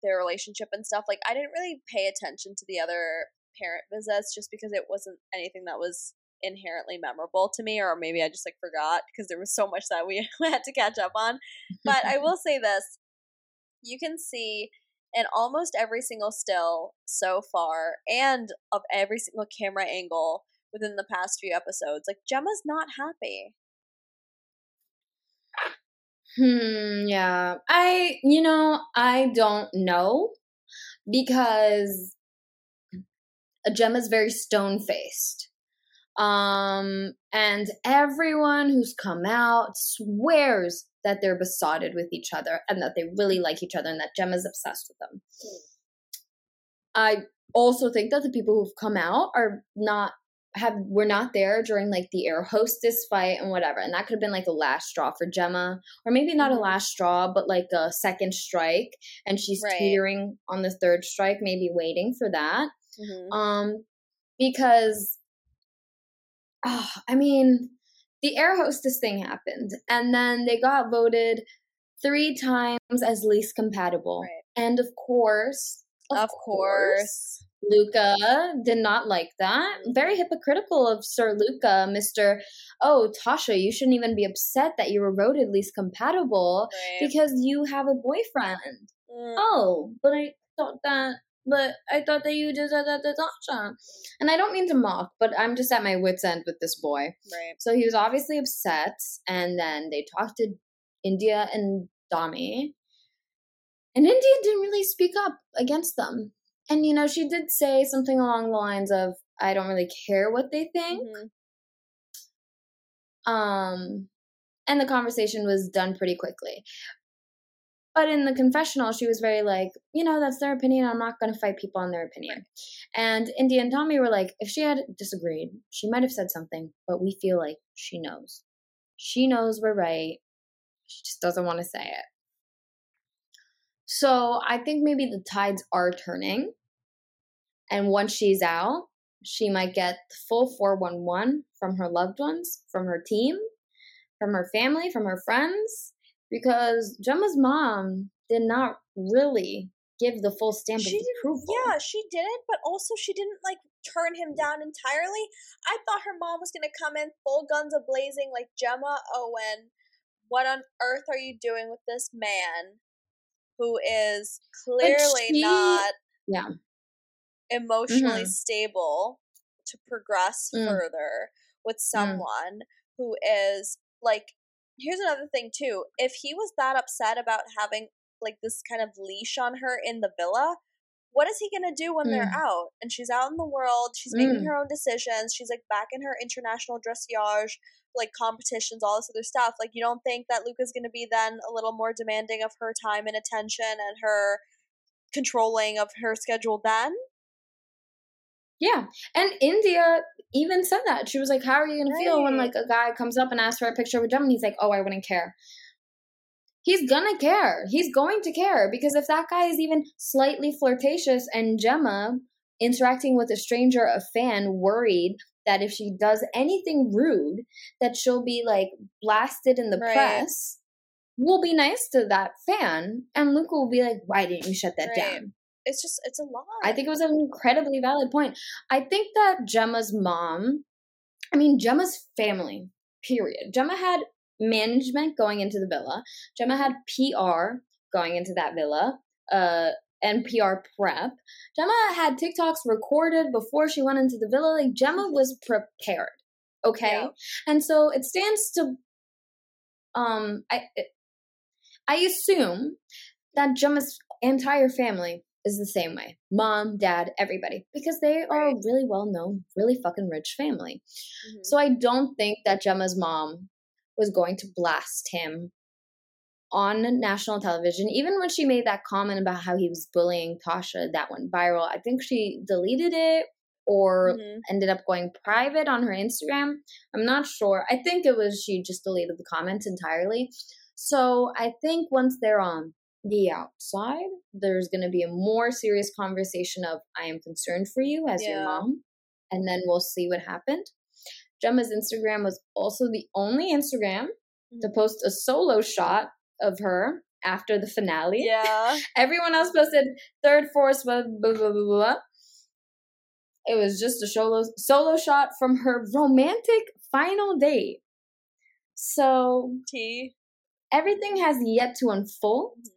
Speaker 1: their relationship and stuff, like, I didn't really pay attention to the other parent visits just because it wasn't anything that was inherently memorable to me, or maybe I just like forgot because there was so much that we had to catch up on. But I will say this you can see in almost every single still so far and of every single camera angle within the past few episodes, like Gemma's not happy.
Speaker 2: Hmm, yeah. I, you know, I don't know because Gemma's very stone faced. Um, and everyone who's come out swears that they're besotted with each other and that they really like each other and that Gemma's obsessed with them. I also think that the people who've come out are not have were not there during like the air hostess fight and whatever and that could have been like a last straw for gemma or maybe not a
Speaker 1: Mhm.
Speaker 2: last straw but like a second strike and she's
Speaker 1: Right.
Speaker 2: teetering on the third strike maybe waiting for that
Speaker 1: Mm-hmm.
Speaker 2: um because oh, i mean the air hostess thing happened and then they got voted three times as least compatible
Speaker 1: Right.
Speaker 2: and of course
Speaker 1: Of, course.
Speaker 2: Luca did not like that. Very hypocritical of Sir Luca, Mr. Oh, Tasha, you shouldn't even be upset that you were voted least compatible
Speaker 1: Right.
Speaker 2: because you have a boyfriend.
Speaker 1: Mm,
Speaker 2: Oh, but I thought that but I thought that you did that to Tasha. And I don't mean to mock, but I'm just at my wits' end with this boy.
Speaker 1: right.
Speaker 2: So he was obviously upset, and then they talked to Indiyah and Dami. And Indiyah didn't really speak up against them. And, you know, she did say something along the lines of, I don't really care what they think.
Speaker 1: Mhm.
Speaker 2: Um, and the conversation was done pretty quickly. But in the confessional, she was very like, you know, that's their opinion. I'm not going to fight people on their opinion. And Indiyah and Dami were like, if she had disagreed, she might have said something, but we feel like she knows. She knows we're right. She just doesn't want to say it. So I think maybe the tides are turning. And once she's out, she might get the full 411 from her loved ones, from her team, from her family, from her friends because Gemma's mom did not really give the full stamp
Speaker 1: she
Speaker 2: of approval.
Speaker 1: Yeah, she didn't, but also she didn't like turn him down entirely. I thought her mom was gonna come in full guns a blazing, like Gemma Owen. What on earth are you doing with this man who is clearly
Speaker 2: she,
Speaker 1: not
Speaker 2: yeah
Speaker 1: emotionally
Speaker 2: mm-hmm.
Speaker 1: stable to progress mm. further with
Speaker 2: Mm.
Speaker 1: someone mm. who is like here's another thing too. If he was that upset about having like this kind of leash on her in the villa, what is he gonna do when mm. they're out? And she's out in the world, she's making
Speaker 2: Mm.
Speaker 1: her own decisions, she's like back in her international dressage, like competitions, all this other stuff. Like you don't think that Luca's gonna be then a little more demanding of her time and attention and her controlling of her schedule then?
Speaker 2: Yeah. And Indiyah even said that. She was like, How are you gonna feel when like a guy comes up and asks for a picture with Gemma? And he's like, Oh, I wouldn't care. He's gonna care. He's going to care because if that guy is even slightly flirtatious and Gemma interacting with a stranger, a fan, worried that if she does anything rude, that she'll be like blasted in the
Speaker 1: Right.
Speaker 2: press, will be nice to that fan, and Luca will be like, Why didn't you shut that
Speaker 1: Right.
Speaker 2: down?
Speaker 1: It's just it's a lot.
Speaker 2: I think it was an incredibly valid point. I think that Gemma's mom, I mean, Gemma's family, period. Gemma had management going into the villa, Gemma had PR going into that villa, uh, and PR prep. Gemma had TikToks recorded before she went into the villa. Like, Gemma was prepared. Okay.
Speaker 1: Yeah.
Speaker 2: And so it stands to, um, I, I assume that Gemma's entire family is the same way mom dad everybody because they are a really well known really fucking rich family
Speaker 1: Mhm.
Speaker 2: so i don't think that gemma's mom was going to blast him on national television. Even when she made that comment about how he was bullying tasha that went viral. I think she deleted it or
Speaker 1: Mhm.
Speaker 2: ended up going private on her instagram. I'm not sure. I think it was she just deleted the comments entirely. So i think once they're on the outside, there's going to be a more serious conversation of I am concerned for you as your mom, and then we'll see what happened. Gemma's Instagram was also the only Instagram to
Speaker 1: Mhm.
Speaker 2: post a solo shot of her after the finale.
Speaker 1: Yeah.
Speaker 2: Everyone else posted third, fourth, blah, blah, blah, blah, blah. It was just a solo, solo shot from her romantic final date. So
Speaker 1: T.
Speaker 2: everything has yet to unfold.
Speaker 1: Mhm.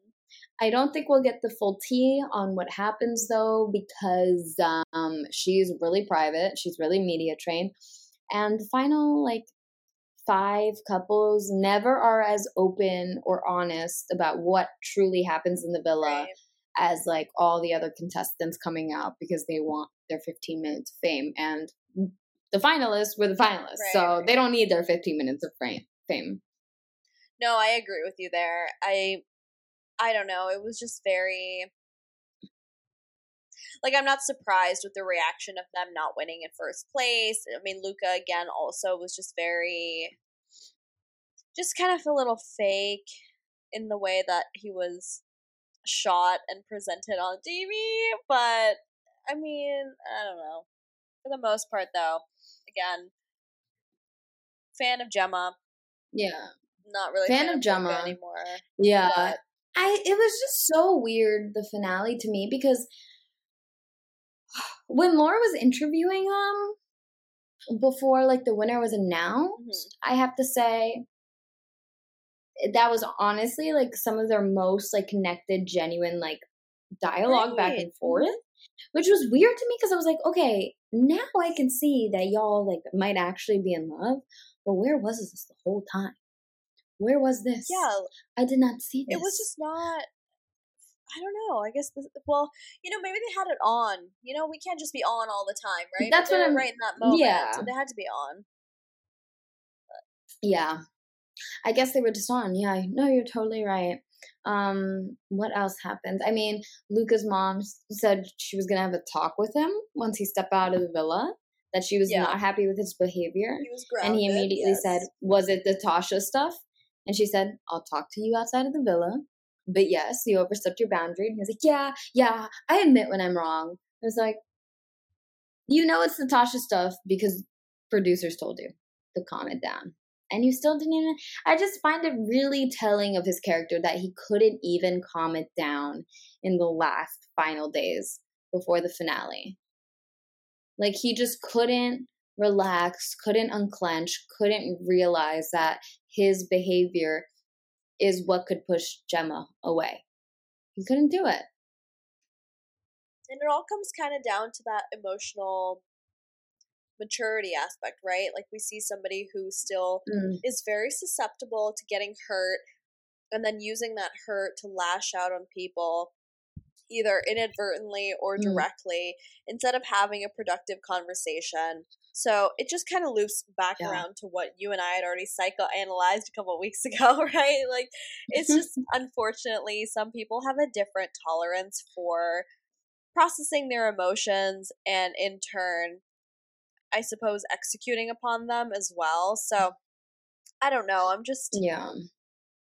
Speaker 2: I don't think we'll get the full tea on what happens though, because um, she's really private. She's really media trained. And the final, like, five couples never are as open or honest about what truly happens in the villa
Speaker 1: Right.
Speaker 2: as, like, all the other contestants coming out because they want their 15 minutes of fame. And the finalists were the finalists.
Speaker 1: Right,
Speaker 2: so
Speaker 1: right.
Speaker 2: they don't need their 15 minutes of fame. fame.
Speaker 1: No, I agree with you there. I I don't know, it was just very like I'm not surprised with the reaction of them not winning in first place. I mean, Luca again also was just very just kind of a little fake in the way that he was shot and presented on TV, but I mean, I don't know. For the most part though, again, fan of Gemma,
Speaker 2: Yeah.
Speaker 1: not really
Speaker 2: Fan
Speaker 1: fan,
Speaker 2: of Gemma.
Speaker 1: Anymore.
Speaker 2: Yeah.
Speaker 1: But-
Speaker 2: I it was just so weird the finale to me because when Laura was interviewing them before like the winner was announced,
Speaker 1: Mhm.
Speaker 2: I have to say that was honestly like some of their most like connected, genuine like dialogue back and forth, which was weird to me because I was like, okay, now I can see that y'all like might actually be in love, but where was this the whole time? Where was this?
Speaker 1: Yeah,
Speaker 2: I did not see this.
Speaker 1: it was just not i don't know i guess this, well you know maybe they had it on you know we can't just be on all the time right
Speaker 2: That's
Speaker 1: But
Speaker 2: what I'm-
Speaker 1: right in that moment
Speaker 2: yeah.
Speaker 1: so they had to be on
Speaker 2: Yeah. I guess they were just on. Yeah, no, you're totally right. Um, what else happened? I mean, Luca's mom said she was gonna have a talk with him once he stepped out of the villa. That she was
Speaker 1: Yeah.
Speaker 2: not happy with his behavior,
Speaker 1: He was
Speaker 2: and he immediately
Speaker 1: yes.
Speaker 2: said, "Was it the Tasha stuff?" And she said, "I'll talk to you outside of the villa." But yes, you overstepped your boundary. And he was like, "Yeah, yeah, I admit when I'm wrong." It was like, you know, it's the Tasha stuff because producers told you to calm it down, and you still didn't even. I just find it really telling of his character that he couldn't even calm it down in the last final days before the finale. Like he just couldn't relax, couldn't unclench, couldn't realize that his behavior is what could push Gemma away. He couldn't do it.
Speaker 1: and it all comes kind of down to that emotional maturity aspect, right? Like we see somebody who still
Speaker 2: Mm,
Speaker 1: is very susceptible to getting hurt and then using that hurt to lash out on people either inadvertently or
Speaker 2: Mm.
Speaker 1: directly instead of having a productive conversation. So it just kind of loops back
Speaker 2: Yeah.
Speaker 1: around to what you and I had already psychoanalyzed a couple of weeks ago, right? Like it's just unfortunately some people have a different tolerance for processing their emotions and in turn I suppose executing upon them as well. So I don't know. I'm just
Speaker 2: yeah.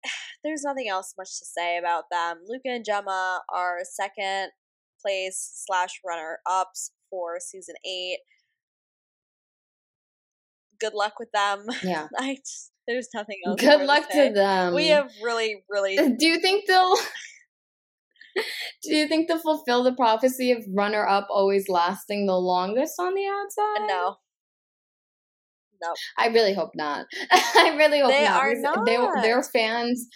Speaker 1: there's nothing else much to say about them. Luca and Gemma are second place slash runner ups for season eight. Good luck with them.
Speaker 2: Yeah.
Speaker 1: I just, there's nothing else.
Speaker 2: Good luck
Speaker 1: say.
Speaker 2: to them.
Speaker 1: We have really, really
Speaker 2: Do you think they'll Do you think they'll fulfill the prophecy of runner up always lasting the longest on the outside?
Speaker 1: no. No.
Speaker 2: I really hope not. I really hope
Speaker 1: They
Speaker 2: not.
Speaker 1: are
Speaker 2: because they-
Speaker 1: not.
Speaker 2: their fans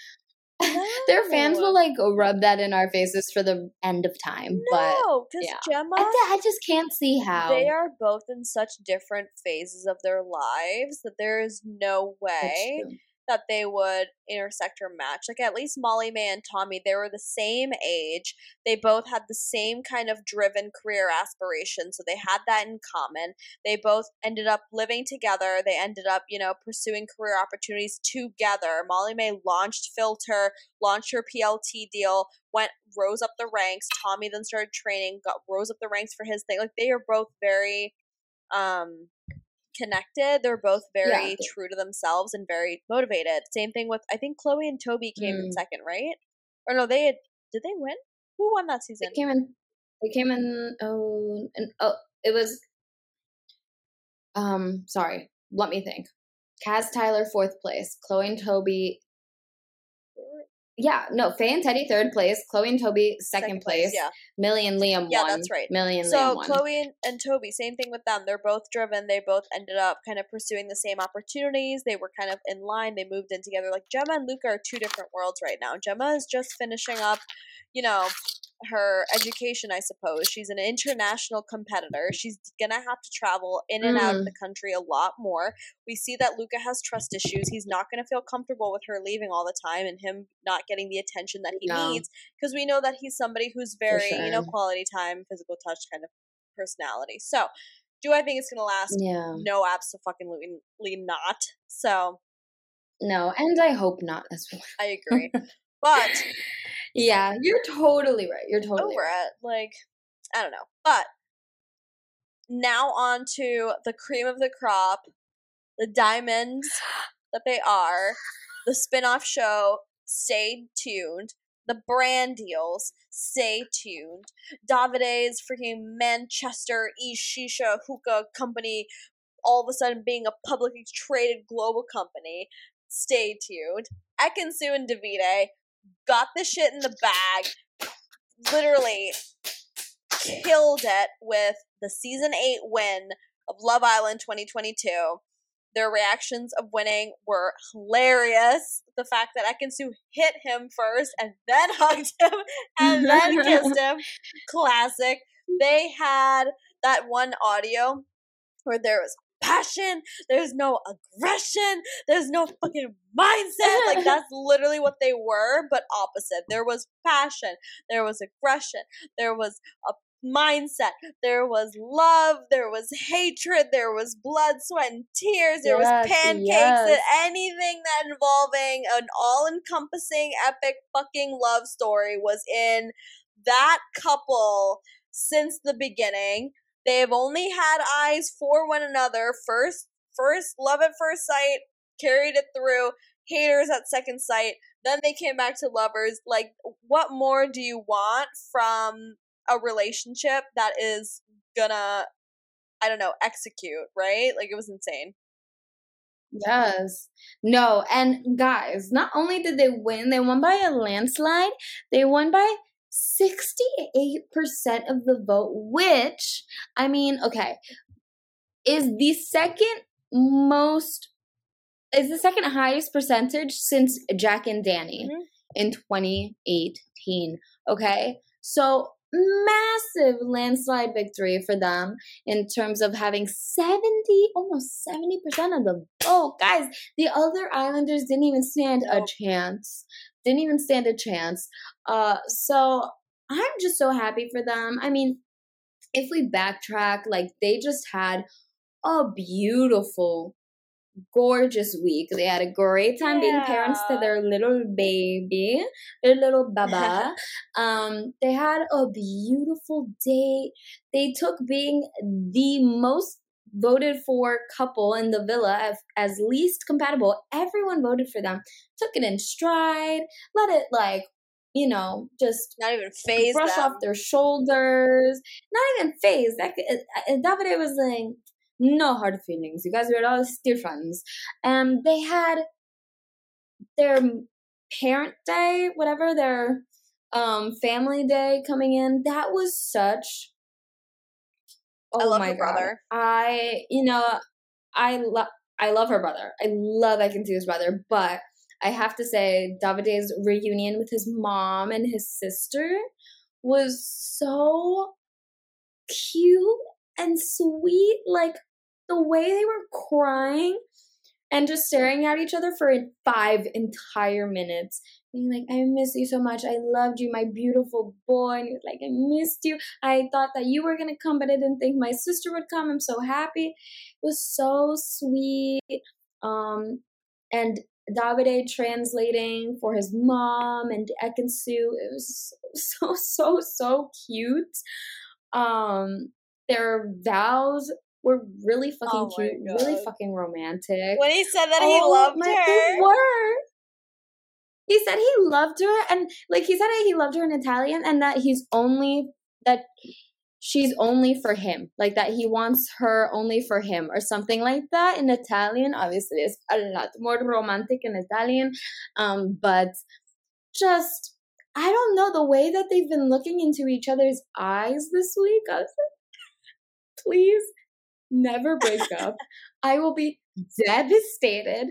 Speaker 2: their fans will like rub that in our faces for the end of time. But
Speaker 1: No, because
Speaker 2: yeah.
Speaker 1: Gemma,
Speaker 2: I, I just can't see how.
Speaker 1: they are both in such different phases of their lives that there is no way. That they would intersect or match. Like at least Molly-Mae and Tommy, they were the same age. They both had the same kind of driven career aspirations, so they had that in common. They both ended up living together. They ended up, you know, pursuing career opportunities together. Molly-Mae launched Filter, launched her PLT deal, went rose up the ranks. Tommy then started training, got rose up the ranks for his thing. Like they are both very um connected. They're both very
Speaker 2: they-
Speaker 1: true to themselves and very motivated. Same thing with I think Chloe and Toby came in
Speaker 2: Mm.
Speaker 1: second, right? Or no, they had did they win? Who won that season?
Speaker 2: They came in. They came in. Oh, and oh, it was. Um, sorry. Let me think. Kaz Tyler fourth place. Chloe and Toby. Yeah, no. Faye and Teddy third place. Chloe and Toby second, place.
Speaker 1: Yeah.
Speaker 2: Millie and Liam
Speaker 1: Yeah,
Speaker 2: won.
Speaker 1: that's right.
Speaker 2: Millie and Liam
Speaker 1: So
Speaker 2: won.
Speaker 1: Chloe and, and Toby, same thing with them. They're both driven. They both ended up kind of pursuing the same opportunities. They were kind of in line. They moved in together. Like Gemma and Luca are two different worlds right now. Gemma is just finishing up, you know, her education, I suppose. She's an international competitor. She's gonna have to travel in and out of
Speaker 2: Mm.
Speaker 1: the country a lot more. We see that Luca has trust issues. He's not gonna feel comfortable with her leaving all the time and him not getting the attention that he
Speaker 2: No.
Speaker 1: needs because we know that he's somebody who's very, you know, quality time, physical touch kind of personality. So, do I think it's gonna last?
Speaker 2: yeah.
Speaker 1: No, absolutely not. So,
Speaker 2: No, and I hope not as well.
Speaker 1: I agree. but
Speaker 2: Yeah, you're totally right. You're totally
Speaker 1: over
Speaker 2: right.
Speaker 1: it. Like, I don't know. But now on to the cream of the crop, the diamonds that they are, the spin-off show, stay tuned. The brand deals, stay tuned. Davide's freaking Manchester East Shisha Hookah Company all of a sudden being a publicly traded global company. Stay tuned. Ekin-Su and Davide got the shit in the bag. Literally killed it with the season 8 win of Love Island 2022. Their reactions of winning were hilarious. The fact that Ekin-Su hit him first and then hugged him and then kissed him. Classic. They had that one audio where there was passion, there's no aggression, there's no fucking mindset. Like that's literally what they were, but opposite. There was passion, there was aggression, there was a mindset. There was love, there was hatred, there was blood, sweat, and tears, there
Speaker 2: Yes,
Speaker 1: was pancakes,
Speaker 2: yes.
Speaker 1: and anything that involving an all encompassing epic fucking love story was in that couple since the beginning. They have only had eyes for one another. First first love at first sight, carried it through, haters at second sight, then they came back to lovers. Like what more do you want from a relationship that is gonna I don't know, execute, right? Like it was insane.
Speaker 2: Yes. No, and guys, not only did they win, they won by a landslide. They won by 68% of the vote, which, I mean, okay, is the second most, is the second highest percentage since Jack and Dani
Speaker 1: Mhm.
Speaker 2: in 2018. Okay. So, massive landslide victory for them in terms of having 70 almost 70% of the vote guys the other islanders didn't even stand a chance didn't even stand a chance. Uh so i'm just so happy for them. I mean if we backtrack like they just had a beautiful gorgeous week. They had a great time being parents to their little baby their little baba. Um, they had a beautiful day. They took being the most voted for couple in the villa as, as least compatible. Everyone voted for them. Took it in stride. Let it like, you know, just
Speaker 1: Not even phase
Speaker 2: brush
Speaker 1: them.
Speaker 2: off their shoulders. Not even phase. That Davide was like, no hard feelings. You guys were all still friends. And they had their parent day, whatever their um family day coming in. That was such. Oh
Speaker 1: I love
Speaker 2: my
Speaker 1: her
Speaker 2: god!
Speaker 1: brother.
Speaker 2: I you know I love I love her brother. I love I can see his brother, but I have to say Davide's reunion with his mom and his sister was so cute and sweet. Like the way they were crying and just staring at each other for five entire minutes. Being like, I miss you so much. I loved you, my beautiful boy. And like, I missed you. I thought that you were going to come, but I didn't think my sister would come. I'm so happy. It was so sweet. Um, and Davide translating for his mom and Ekin-Su. It was so, so, so cute. Um, their vows were really fucking
Speaker 1: Oh
Speaker 2: cute, really fucking romantic.
Speaker 1: When he said that he
Speaker 2: Oh
Speaker 1: loved
Speaker 2: my- They
Speaker 1: her.
Speaker 2: were. He said he loved her, and like he said he loved her in Italian, and that he's only that she's only for him, like that he wants her only for him, or something like that in Italian. Obviously, it's a lot more romantic in Italian, um, but just I don't know the way that they've been looking into each other's eyes this week. I was like, please never break up. I will be devastated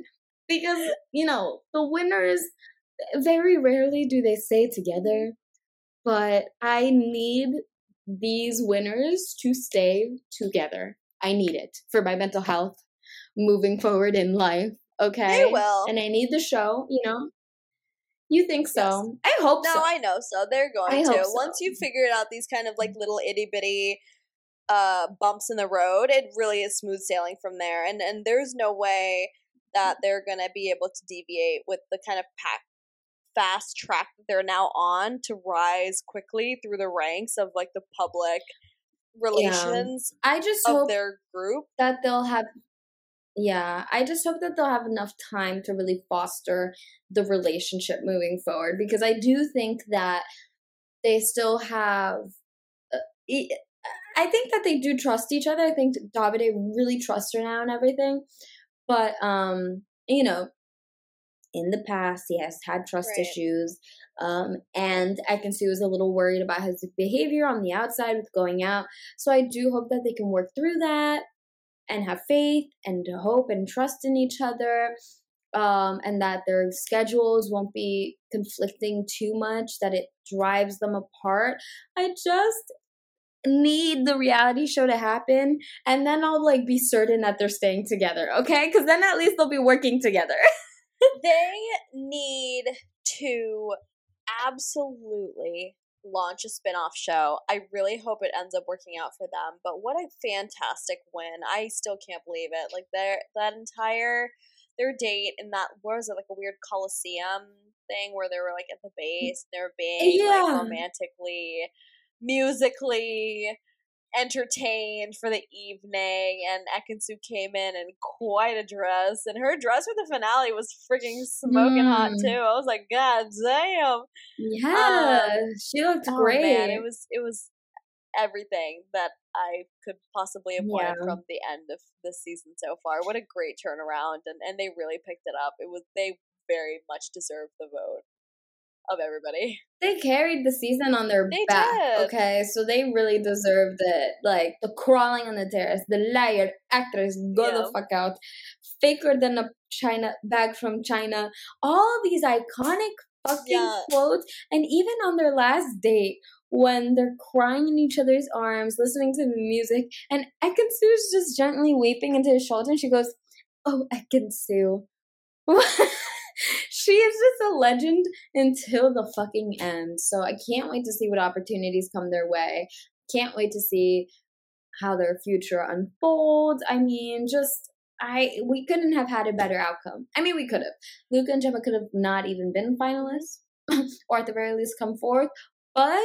Speaker 2: because you know the winners very rarely do they stay together but i need these winners to stay together i need it for my mental health moving forward in life okay
Speaker 1: They will.
Speaker 2: and i need the show you know you think so i hope
Speaker 1: No,
Speaker 2: so
Speaker 1: I know so. They're going
Speaker 2: I
Speaker 1: to.
Speaker 2: hope so.
Speaker 1: Once you've figured out these kind of like little itty bitty uh bumps in the road, it really is smooth sailing from there. And and there's no way that they're gonna be able to deviate with the kind of pack fast track that they're now on to rise quickly through the ranks of like the public relations
Speaker 2: i just
Speaker 1: of
Speaker 2: hope
Speaker 1: their group.
Speaker 2: that they'll have yeah i just hope that they'll have enough time to really foster the relationship moving forward because i do think that they still have uh, i think that they do trust each other. I think davide really trusts her now and everything. But um you know in the past he has had trust
Speaker 1: Right.
Speaker 2: issues um and i can see was a little worried about his behavior on the outside with going out. So i do hope that they can work through that and have faith and hope and trust in each other um, and that their schedules won't be conflicting too much that it drives them apart. I just need the reality show to happen and then i'll like be certain that they're staying together okay because then at least they'll be working together
Speaker 1: they need to absolutely launch a spin-off show. I really hope it ends up working out for them. But what a fantastic win. I still can't believe it. Like their that entire their date in that what was it, like a weird Coliseum thing where they were like at the mm, base, they were being
Speaker 2: Yeah.
Speaker 1: like romantically, musically entertained for the evening and Ekin-Su came in in quite a dress and her dress for the finale was freaking smoking hot
Speaker 2: Mm.
Speaker 1: too. I was like, God damn.
Speaker 2: Yeah, she looked
Speaker 1: Oh
Speaker 2: great.
Speaker 1: man, it was it was everything that I could possibly have wanted
Speaker 2: Yeah.
Speaker 1: from the end of this season so far. What a great turnaround and, and they really picked it up. It was they very much deserved the vote of everybody.
Speaker 2: they carried the season on their
Speaker 1: They
Speaker 2: back.
Speaker 1: did.
Speaker 2: Okay, so they really deserved it. Like the crawling on the terrace, the liar actress, go
Speaker 1: Yeah.
Speaker 2: the fuck out, faker than a China bag from China. All these iconic fucking
Speaker 1: Yeah.
Speaker 2: quotes, and even on their last date. When they're crying in each other's arms, listening to the music, and Ekin-Su's just gently weeping into his shoulder, and she goes, "Oh, Ekin-Su, she is just a legend until the fucking end. So I can't wait to see what opportunities come their way. Can't wait to see how their future unfolds. I mean, just I we couldn't have had a better outcome. I mean, we could have. Luca and Gemma could have not even been finalists, or at the very least come fourth. But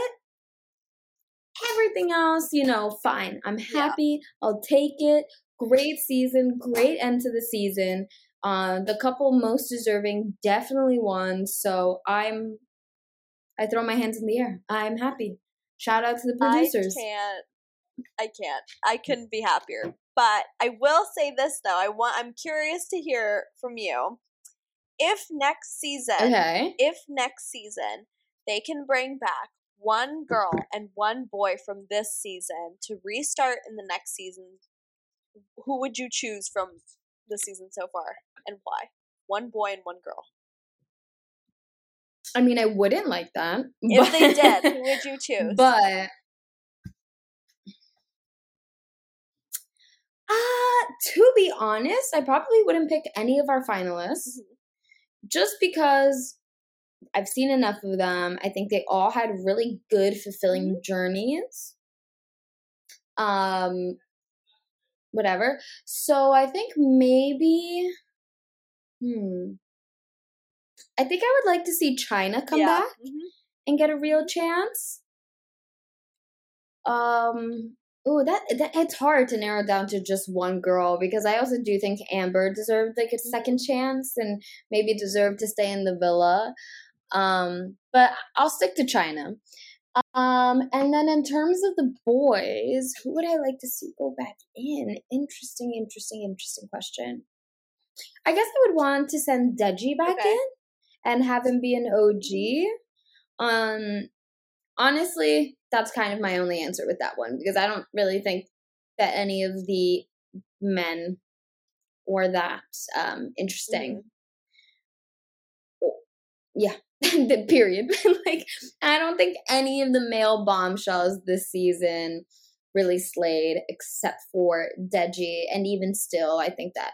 Speaker 2: everything else, you know, fine. I'm
Speaker 1: Yeah.
Speaker 2: happy. I'll take it. Great season. Great end to the season. Uh, the couple most deserving definitely won. So I'm, I throw my hands in the air. I'm happy. Shout out to the producers.
Speaker 1: I can't. I can't. I couldn't be happier. But I will say this though. I want. I'm curious to hear from you. If next season,
Speaker 2: Okay.
Speaker 1: if next season they can bring back one girl and one boy from this season to restart in the next season, who would you choose from the season so far and why? One boy and one girl.
Speaker 2: I mean, I wouldn't like that.
Speaker 1: If they did, who would you choose?
Speaker 2: But uh to be honest, I probably wouldn't pick any of our finalists
Speaker 1: Mhm.
Speaker 2: just because I've seen enough of them. I think they all had really good fulfilling journeys. Um whatever. So I think maybe hmm I think I would like to see Chyna come
Speaker 1: yeah.
Speaker 2: back
Speaker 1: mhm.
Speaker 2: and get a real chance. Um, oh, that that it's hard to narrow down to just one girl because I also do think Amber deserved like a
Speaker 1: Mhm.
Speaker 2: second chance and maybe deserved to stay in the villa. Um, but I'll stick to Chyna. Um, and then in terms of the boys, who would I like to see go back in? Interesting, interesting, interesting question. I guess I would want to send Deji back
Speaker 1: Okay.
Speaker 2: in and have him be an OG. Um, honestly, that's kind of my only answer with that one because I don't really think that any of the men were that um interesting. Yeah, the period. like I don't think any of the male bombshells this season really slayed except for Deji and even still I think that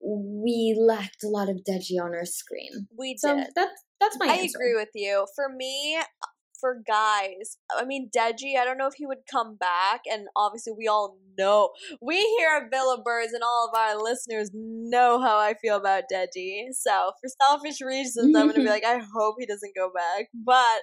Speaker 2: we lacked a lot of Deji on our screen.
Speaker 1: We
Speaker 2: So
Speaker 1: did.
Speaker 2: that's that's my
Speaker 1: I
Speaker 2: answer.
Speaker 1: agree with you. For me, for guys, I mean Deji, I don't know if he would come back, and obviously we all know we here at Villa Birds and all of our listeners know how I feel about Deji. So for selfish reasons, I'm gonna be like, I hope he doesn't go back. But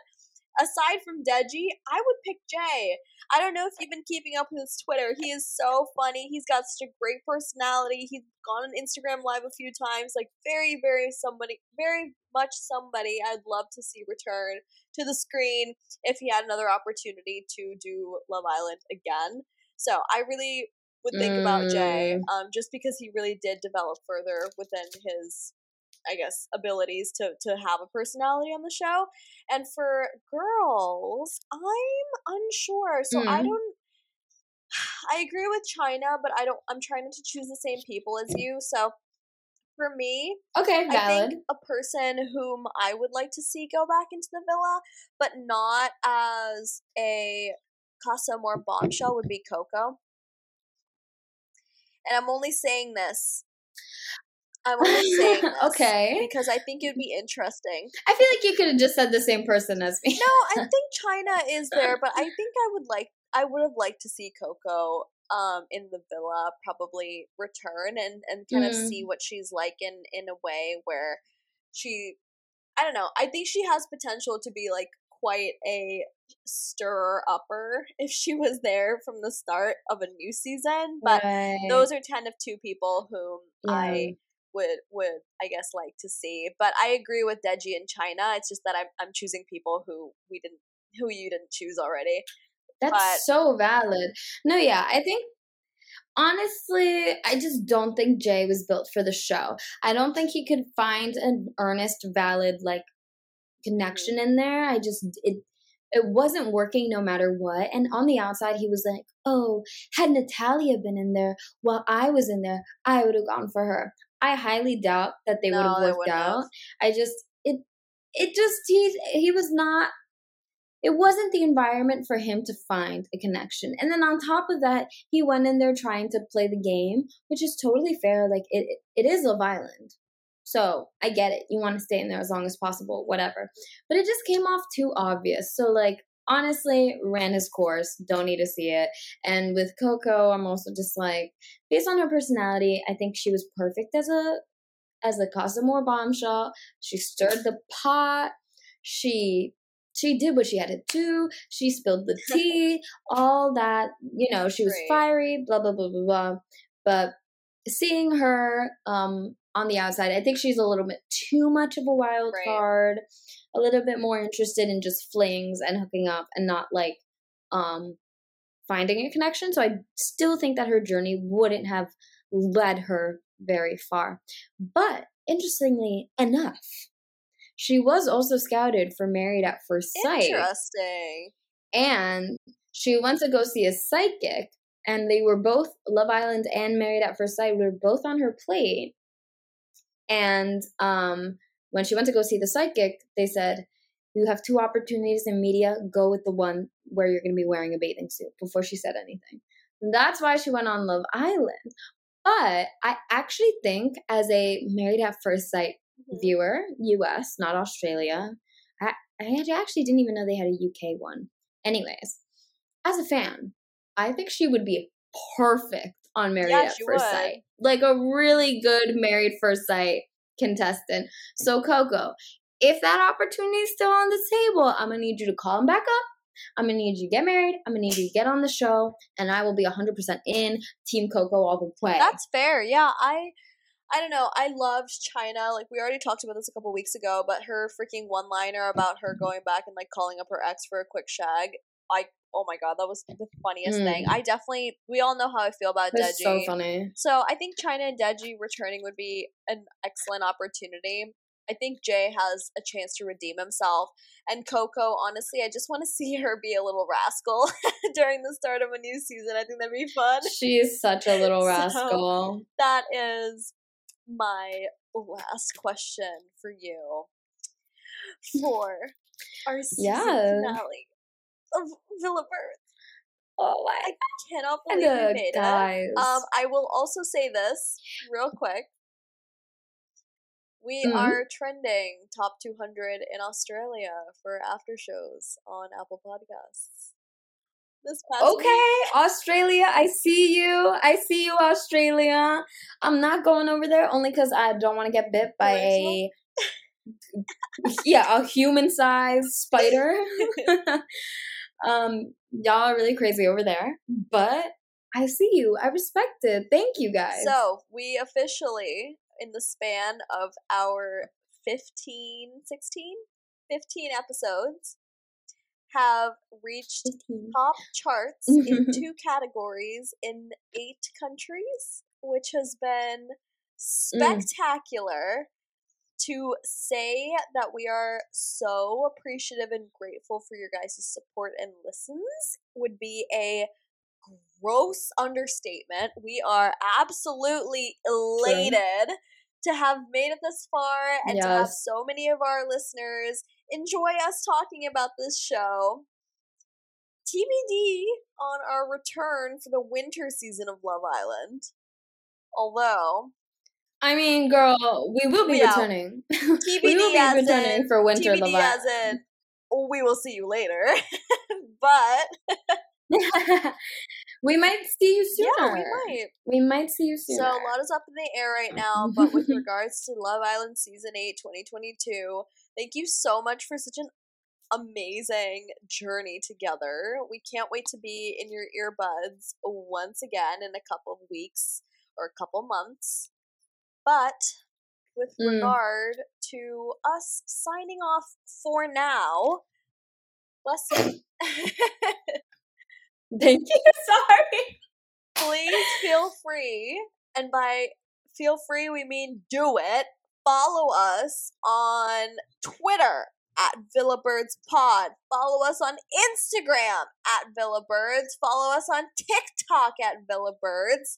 Speaker 1: aside from Deji, I would pick Jay. I don't know if you've been keeping up with his Twitter. He is so funny. He's got such a great personality. He's gone on Instagram Live a few times. Like very, very somebody, very much somebody I'd love to see return to the screen if he had another opportunity to do Love Island again. So I really would think about Jay,
Speaker 2: Mm.
Speaker 1: um, just because he really did develop further within his I guess abilities to to have a personality on the show. And for girls, I'm unsure. So I
Speaker 2: Mm.
Speaker 1: don't I agree with Chyna, but I don't I'm trying to choose the same people as you. So for me,
Speaker 2: Okay,
Speaker 1: I think a person whom I would like to see go back into the villa, but not as a Casa Amor bombshell, would be Coco. And I'm only saying this I'm only saying this
Speaker 2: okay.
Speaker 1: because I think it'd be interesting.
Speaker 2: I feel like you could have just said the same person as me.
Speaker 1: No, I think Chyna is there, but I think I would like I would have liked to see Coco um in the villa probably return and and kind of
Speaker 2: Mm.
Speaker 1: see what she's like in in a way where she I don't know. I think she has potential to be like quite a stir upper if she was there from the start of a new season, but
Speaker 2: Right.
Speaker 1: those are 10 of two people whom
Speaker 2: Yeah.
Speaker 1: I would would I guess like to see. But I agree with Deji and Chyna. It's just that I'm I'm choosing people who we didn't who you didn't choose already.
Speaker 2: That's
Speaker 1: but-
Speaker 2: so valid. No, yeah, I think honestly, I just don't think Jay was built for the show. I don't think he could find an earnest, valid like connection mm-hmm. in there. I just it it wasn't working no matter what. And on the outside, he was like, "Oh, had Natalia been in there while I was in there, I would have gone for her." I highly doubt that they would have worked
Speaker 1: wouldn't have.
Speaker 2: out. I just it it just he he was not it wasn't the environment for him to find a connection. And then on top of that, he went in there trying to play the game, which is totally fair. Like it it is Love Island. So I get it. You want to stay in there as long as possible, whatever. But it just came off too obvious. So like honestly, ran his course. Don't need to see it. And with Coco, I'm also just like, based on her personality, I think she was perfect as a as a Casa Amor bombshell. She stirred the pot. She she did what she had to do. She spilled the tea, all that. You know, she was fiery, blah blah blah blah blah. But seeing her um on the outside, I think she's a little bit too much of a wild
Speaker 1: Right.
Speaker 2: card. A little bit more interested in just flings and hooking up and not like um finding a connection. So I still think that her journey wouldn't have led her very far. But interestingly enough, she was also scouted for Married at First Sight.
Speaker 1: Interesting.
Speaker 2: And she went to go see a psychic, and they were both Love Island and Married at First Sight were both on her plate. And um, when she went to go see the psychic, they said, You have two opportunities in media. Go with the one where you're going to be wearing a bathing suit before she said anything. And that's why she went on Love Island. But I actually think, as a Married at First Sight
Speaker 1: Mhm.
Speaker 2: viewer, US, not Australia, I, I actually didn't even know they had a UK one. Anyways, as a fan, I think she would be perfect on Married
Speaker 1: Yeah,
Speaker 2: at First
Speaker 1: would.
Speaker 2: Sight. Like a really good Married First Sight contestant. So, Coco, if that opportunity is still on the table, I'm going to need you to call him back up. I'm going to need you to get married. I'm going to need you to get on the show. And I will be 100% in Team Coco all the way.
Speaker 1: That's fair. Yeah, I I don't know. I loved Chyna. Like we already talked about this a couple weeks ago, but her freaking one-liner about her going back and like calling up her ex for a quick shag. I oh my god, that was the funniest thing.
Speaker 2: Mm.
Speaker 1: I definitely we all know how I feel about
Speaker 2: That's
Speaker 1: Deji.
Speaker 2: so funny.
Speaker 1: So I think Chyna and Deji returning would be an excellent opportunity. I think Jay has a chance to redeem himself. And Coco, honestly, I just want to see her be a little rascal during the start of a new season. I think that'd be fun.
Speaker 2: She is such a little
Speaker 1: So-
Speaker 2: rascal.
Speaker 1: That is my last question for you for our season
Speaker 2: Yeah.
Speaker 1: finale of Villa Birds.
Speaker 2: Oh my I
Speaker 1: Cannot believe we made it. Um, I will also say this real quick. We
Speaker 2: Mhm.
Speaker 1: are trending top 200 in Australia for after shows on Apple Podcasts. This past
Speaker 2: okay,
Speaker 1: week.
Speaker 2: Australia, I see you. I see you, Australia. I'm not going over there only because I don't want to get bit by a yeah a human sized spider. um, y'all are really crazy over there, but I see you. I respect it. Thank you, guys.
Speaker 1: So, we officially, in the span of our 15, 16, 15 episodes, have reached top charts in two categories in eight countries, which has been spectacular. To say that we are so appreciative and grateful for your guys' support and listens would be a gross understatement. We are absolutely elated to have made it this far and to have so many of our listeners enjoy us talking about this show. TBD on our return for the winter season of Love Island. Although,
Speaker 2: I mean, girl, we will be
Speaker 1: We
Speaker 2: returning.
Speaker 1: TBD
Speaker 2: we will be returning
Speaker 1: in-
Speaker 2: for Winter
Speaker 1: TBD
Speaker 2: Love
Speaker 1: as in, we will see you later. but
Speaker 2: we might see you soon.
Speaker 1: yeah, we might.
Speaker 2: We might see you sooner.
Speaker 1: So a lot is up in the air right now, but with regards to Love Island Season 8 2022, thank you so much for such an amazing journey together. We can't wait to be in your earbuds once again in a couple of weeks or a couple months. But with
Speaker 2: Mm.
Speaker 1: regard to us signing off for now, listen.
Speaker 2: Thank you. Sorry.
Speaker 1: please feel free, and by feel free we mean do it. Follow us on Twitter at Villabirds Pod. Follow us on Instagram at Villabirds. Follow us on TikTok at Villabirds.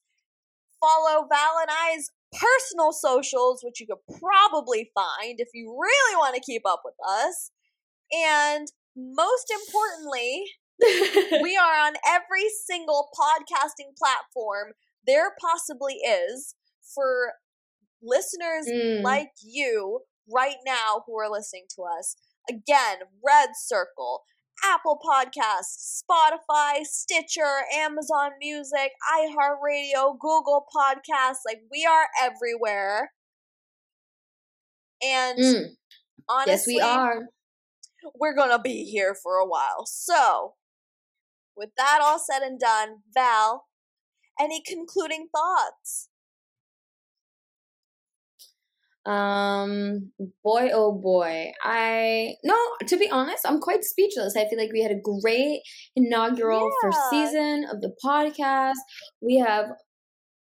Speaker 1: Follow Val and I's personal socials, which you could probably find if you really want to keep up with us. And most importantly, we are on every single podcasting platform there possibly is for listeners
Speaker 2: Mm.
Speaker 1: like you right now who are listening to us. Again, Red Circle, Apple Podcasts, Spotify, Stitcher, Amazon Music, iHeartRadio, Google Podcasts. Like, we are everywhere. And
Speaker 2: Mm.
Speaker 1: honestly,
Speaker 2: Yes, we are.
Speaker 1: we're gonna be here for a while. So, with that all said and done, Val, any concluding thoughts?
Speaker 2: Um, boy, oh boy. I no, to be honest, I'm quite speechless. I feel like we had a great inaugural first season of the podcast. We have,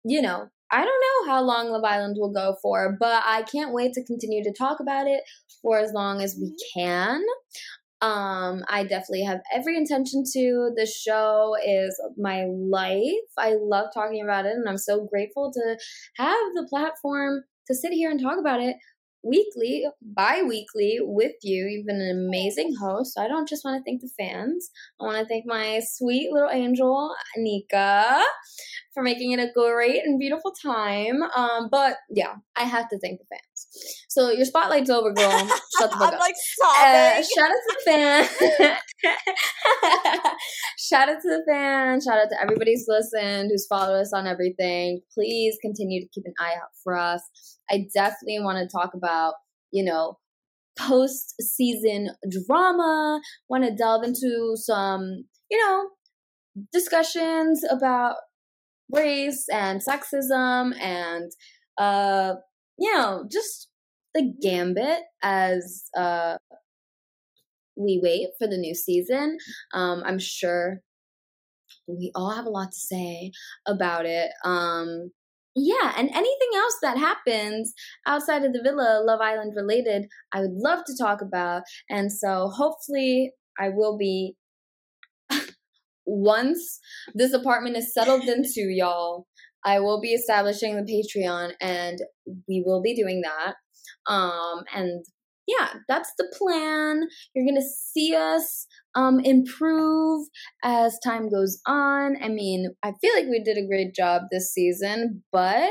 Speaker 2: you know, I don't know how long Love Island will go for, but I can't wait to continue to talk about it for as long as we can. Um, I definitely have every intention to. The show is my life. I love talking about it, and I'm so grateful to have the platform to sit here and talk about it weekly, bi weekly with you. You've been an amazing host. So I don't just want to thank the fans, I want to thank my sweet little angel, Anika, for making it a great and beautiful time. Um, but yeah, I have to thank the fans. So your spotlight's over, girl. Shut the fuck
Speaker 1: I'm
Speaker 2: up.
Speaker 1: like
Speaker 2: Uh, shout out to the fans. shout out to the fans. Shout out to everybody who's listened, who's followed us on everything. Please continue to keep an eye out for us. I definitely want to talk about, you know, post season drama. Want to delve into some, you know, discussions about race and sexism and, uh, you know, just the gambit as uh we wait for the new season. Um, I'm sure we all have a lot to say about it. Um, yeah, and anything else that happens outside of the villa, Love Island related, I would love to talk about. And so hopefully, I will be once this apartment is settled into, y'all. I will be establishing the Patreon, and we will be doing that. Um, and yeah, that's the plan. You're gonna see us um improve as time goes on. I mean, I feel like we did a great job this season, but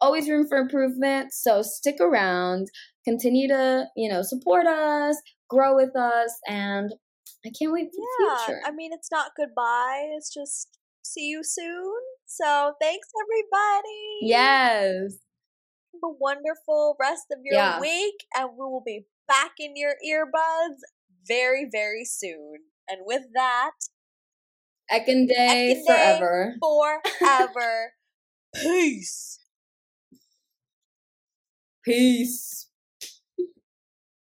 Speaker 2: always room for improvement. So stick around, continue to, you know, support us, grow with us, and I can't wait for the
Speaker 1: yeah,
Speaker 2: future.
Speaker 1: I mean, it's not goodbye. It's just see you soon. So, thanks everybody.
Speaker 2: Yes.
Speaker 1: Have a wonderful rest of your
Speaker 2: Yeah.
Speaker 1: week, and we will be back in your earbuds very, very soon. And with that,
Speaker 2: Ekin Day
Speaker 1: Ekin Day.
Speaker 2: forever.
Speaker 1: forever. Peace.
Speaker 2: Peace.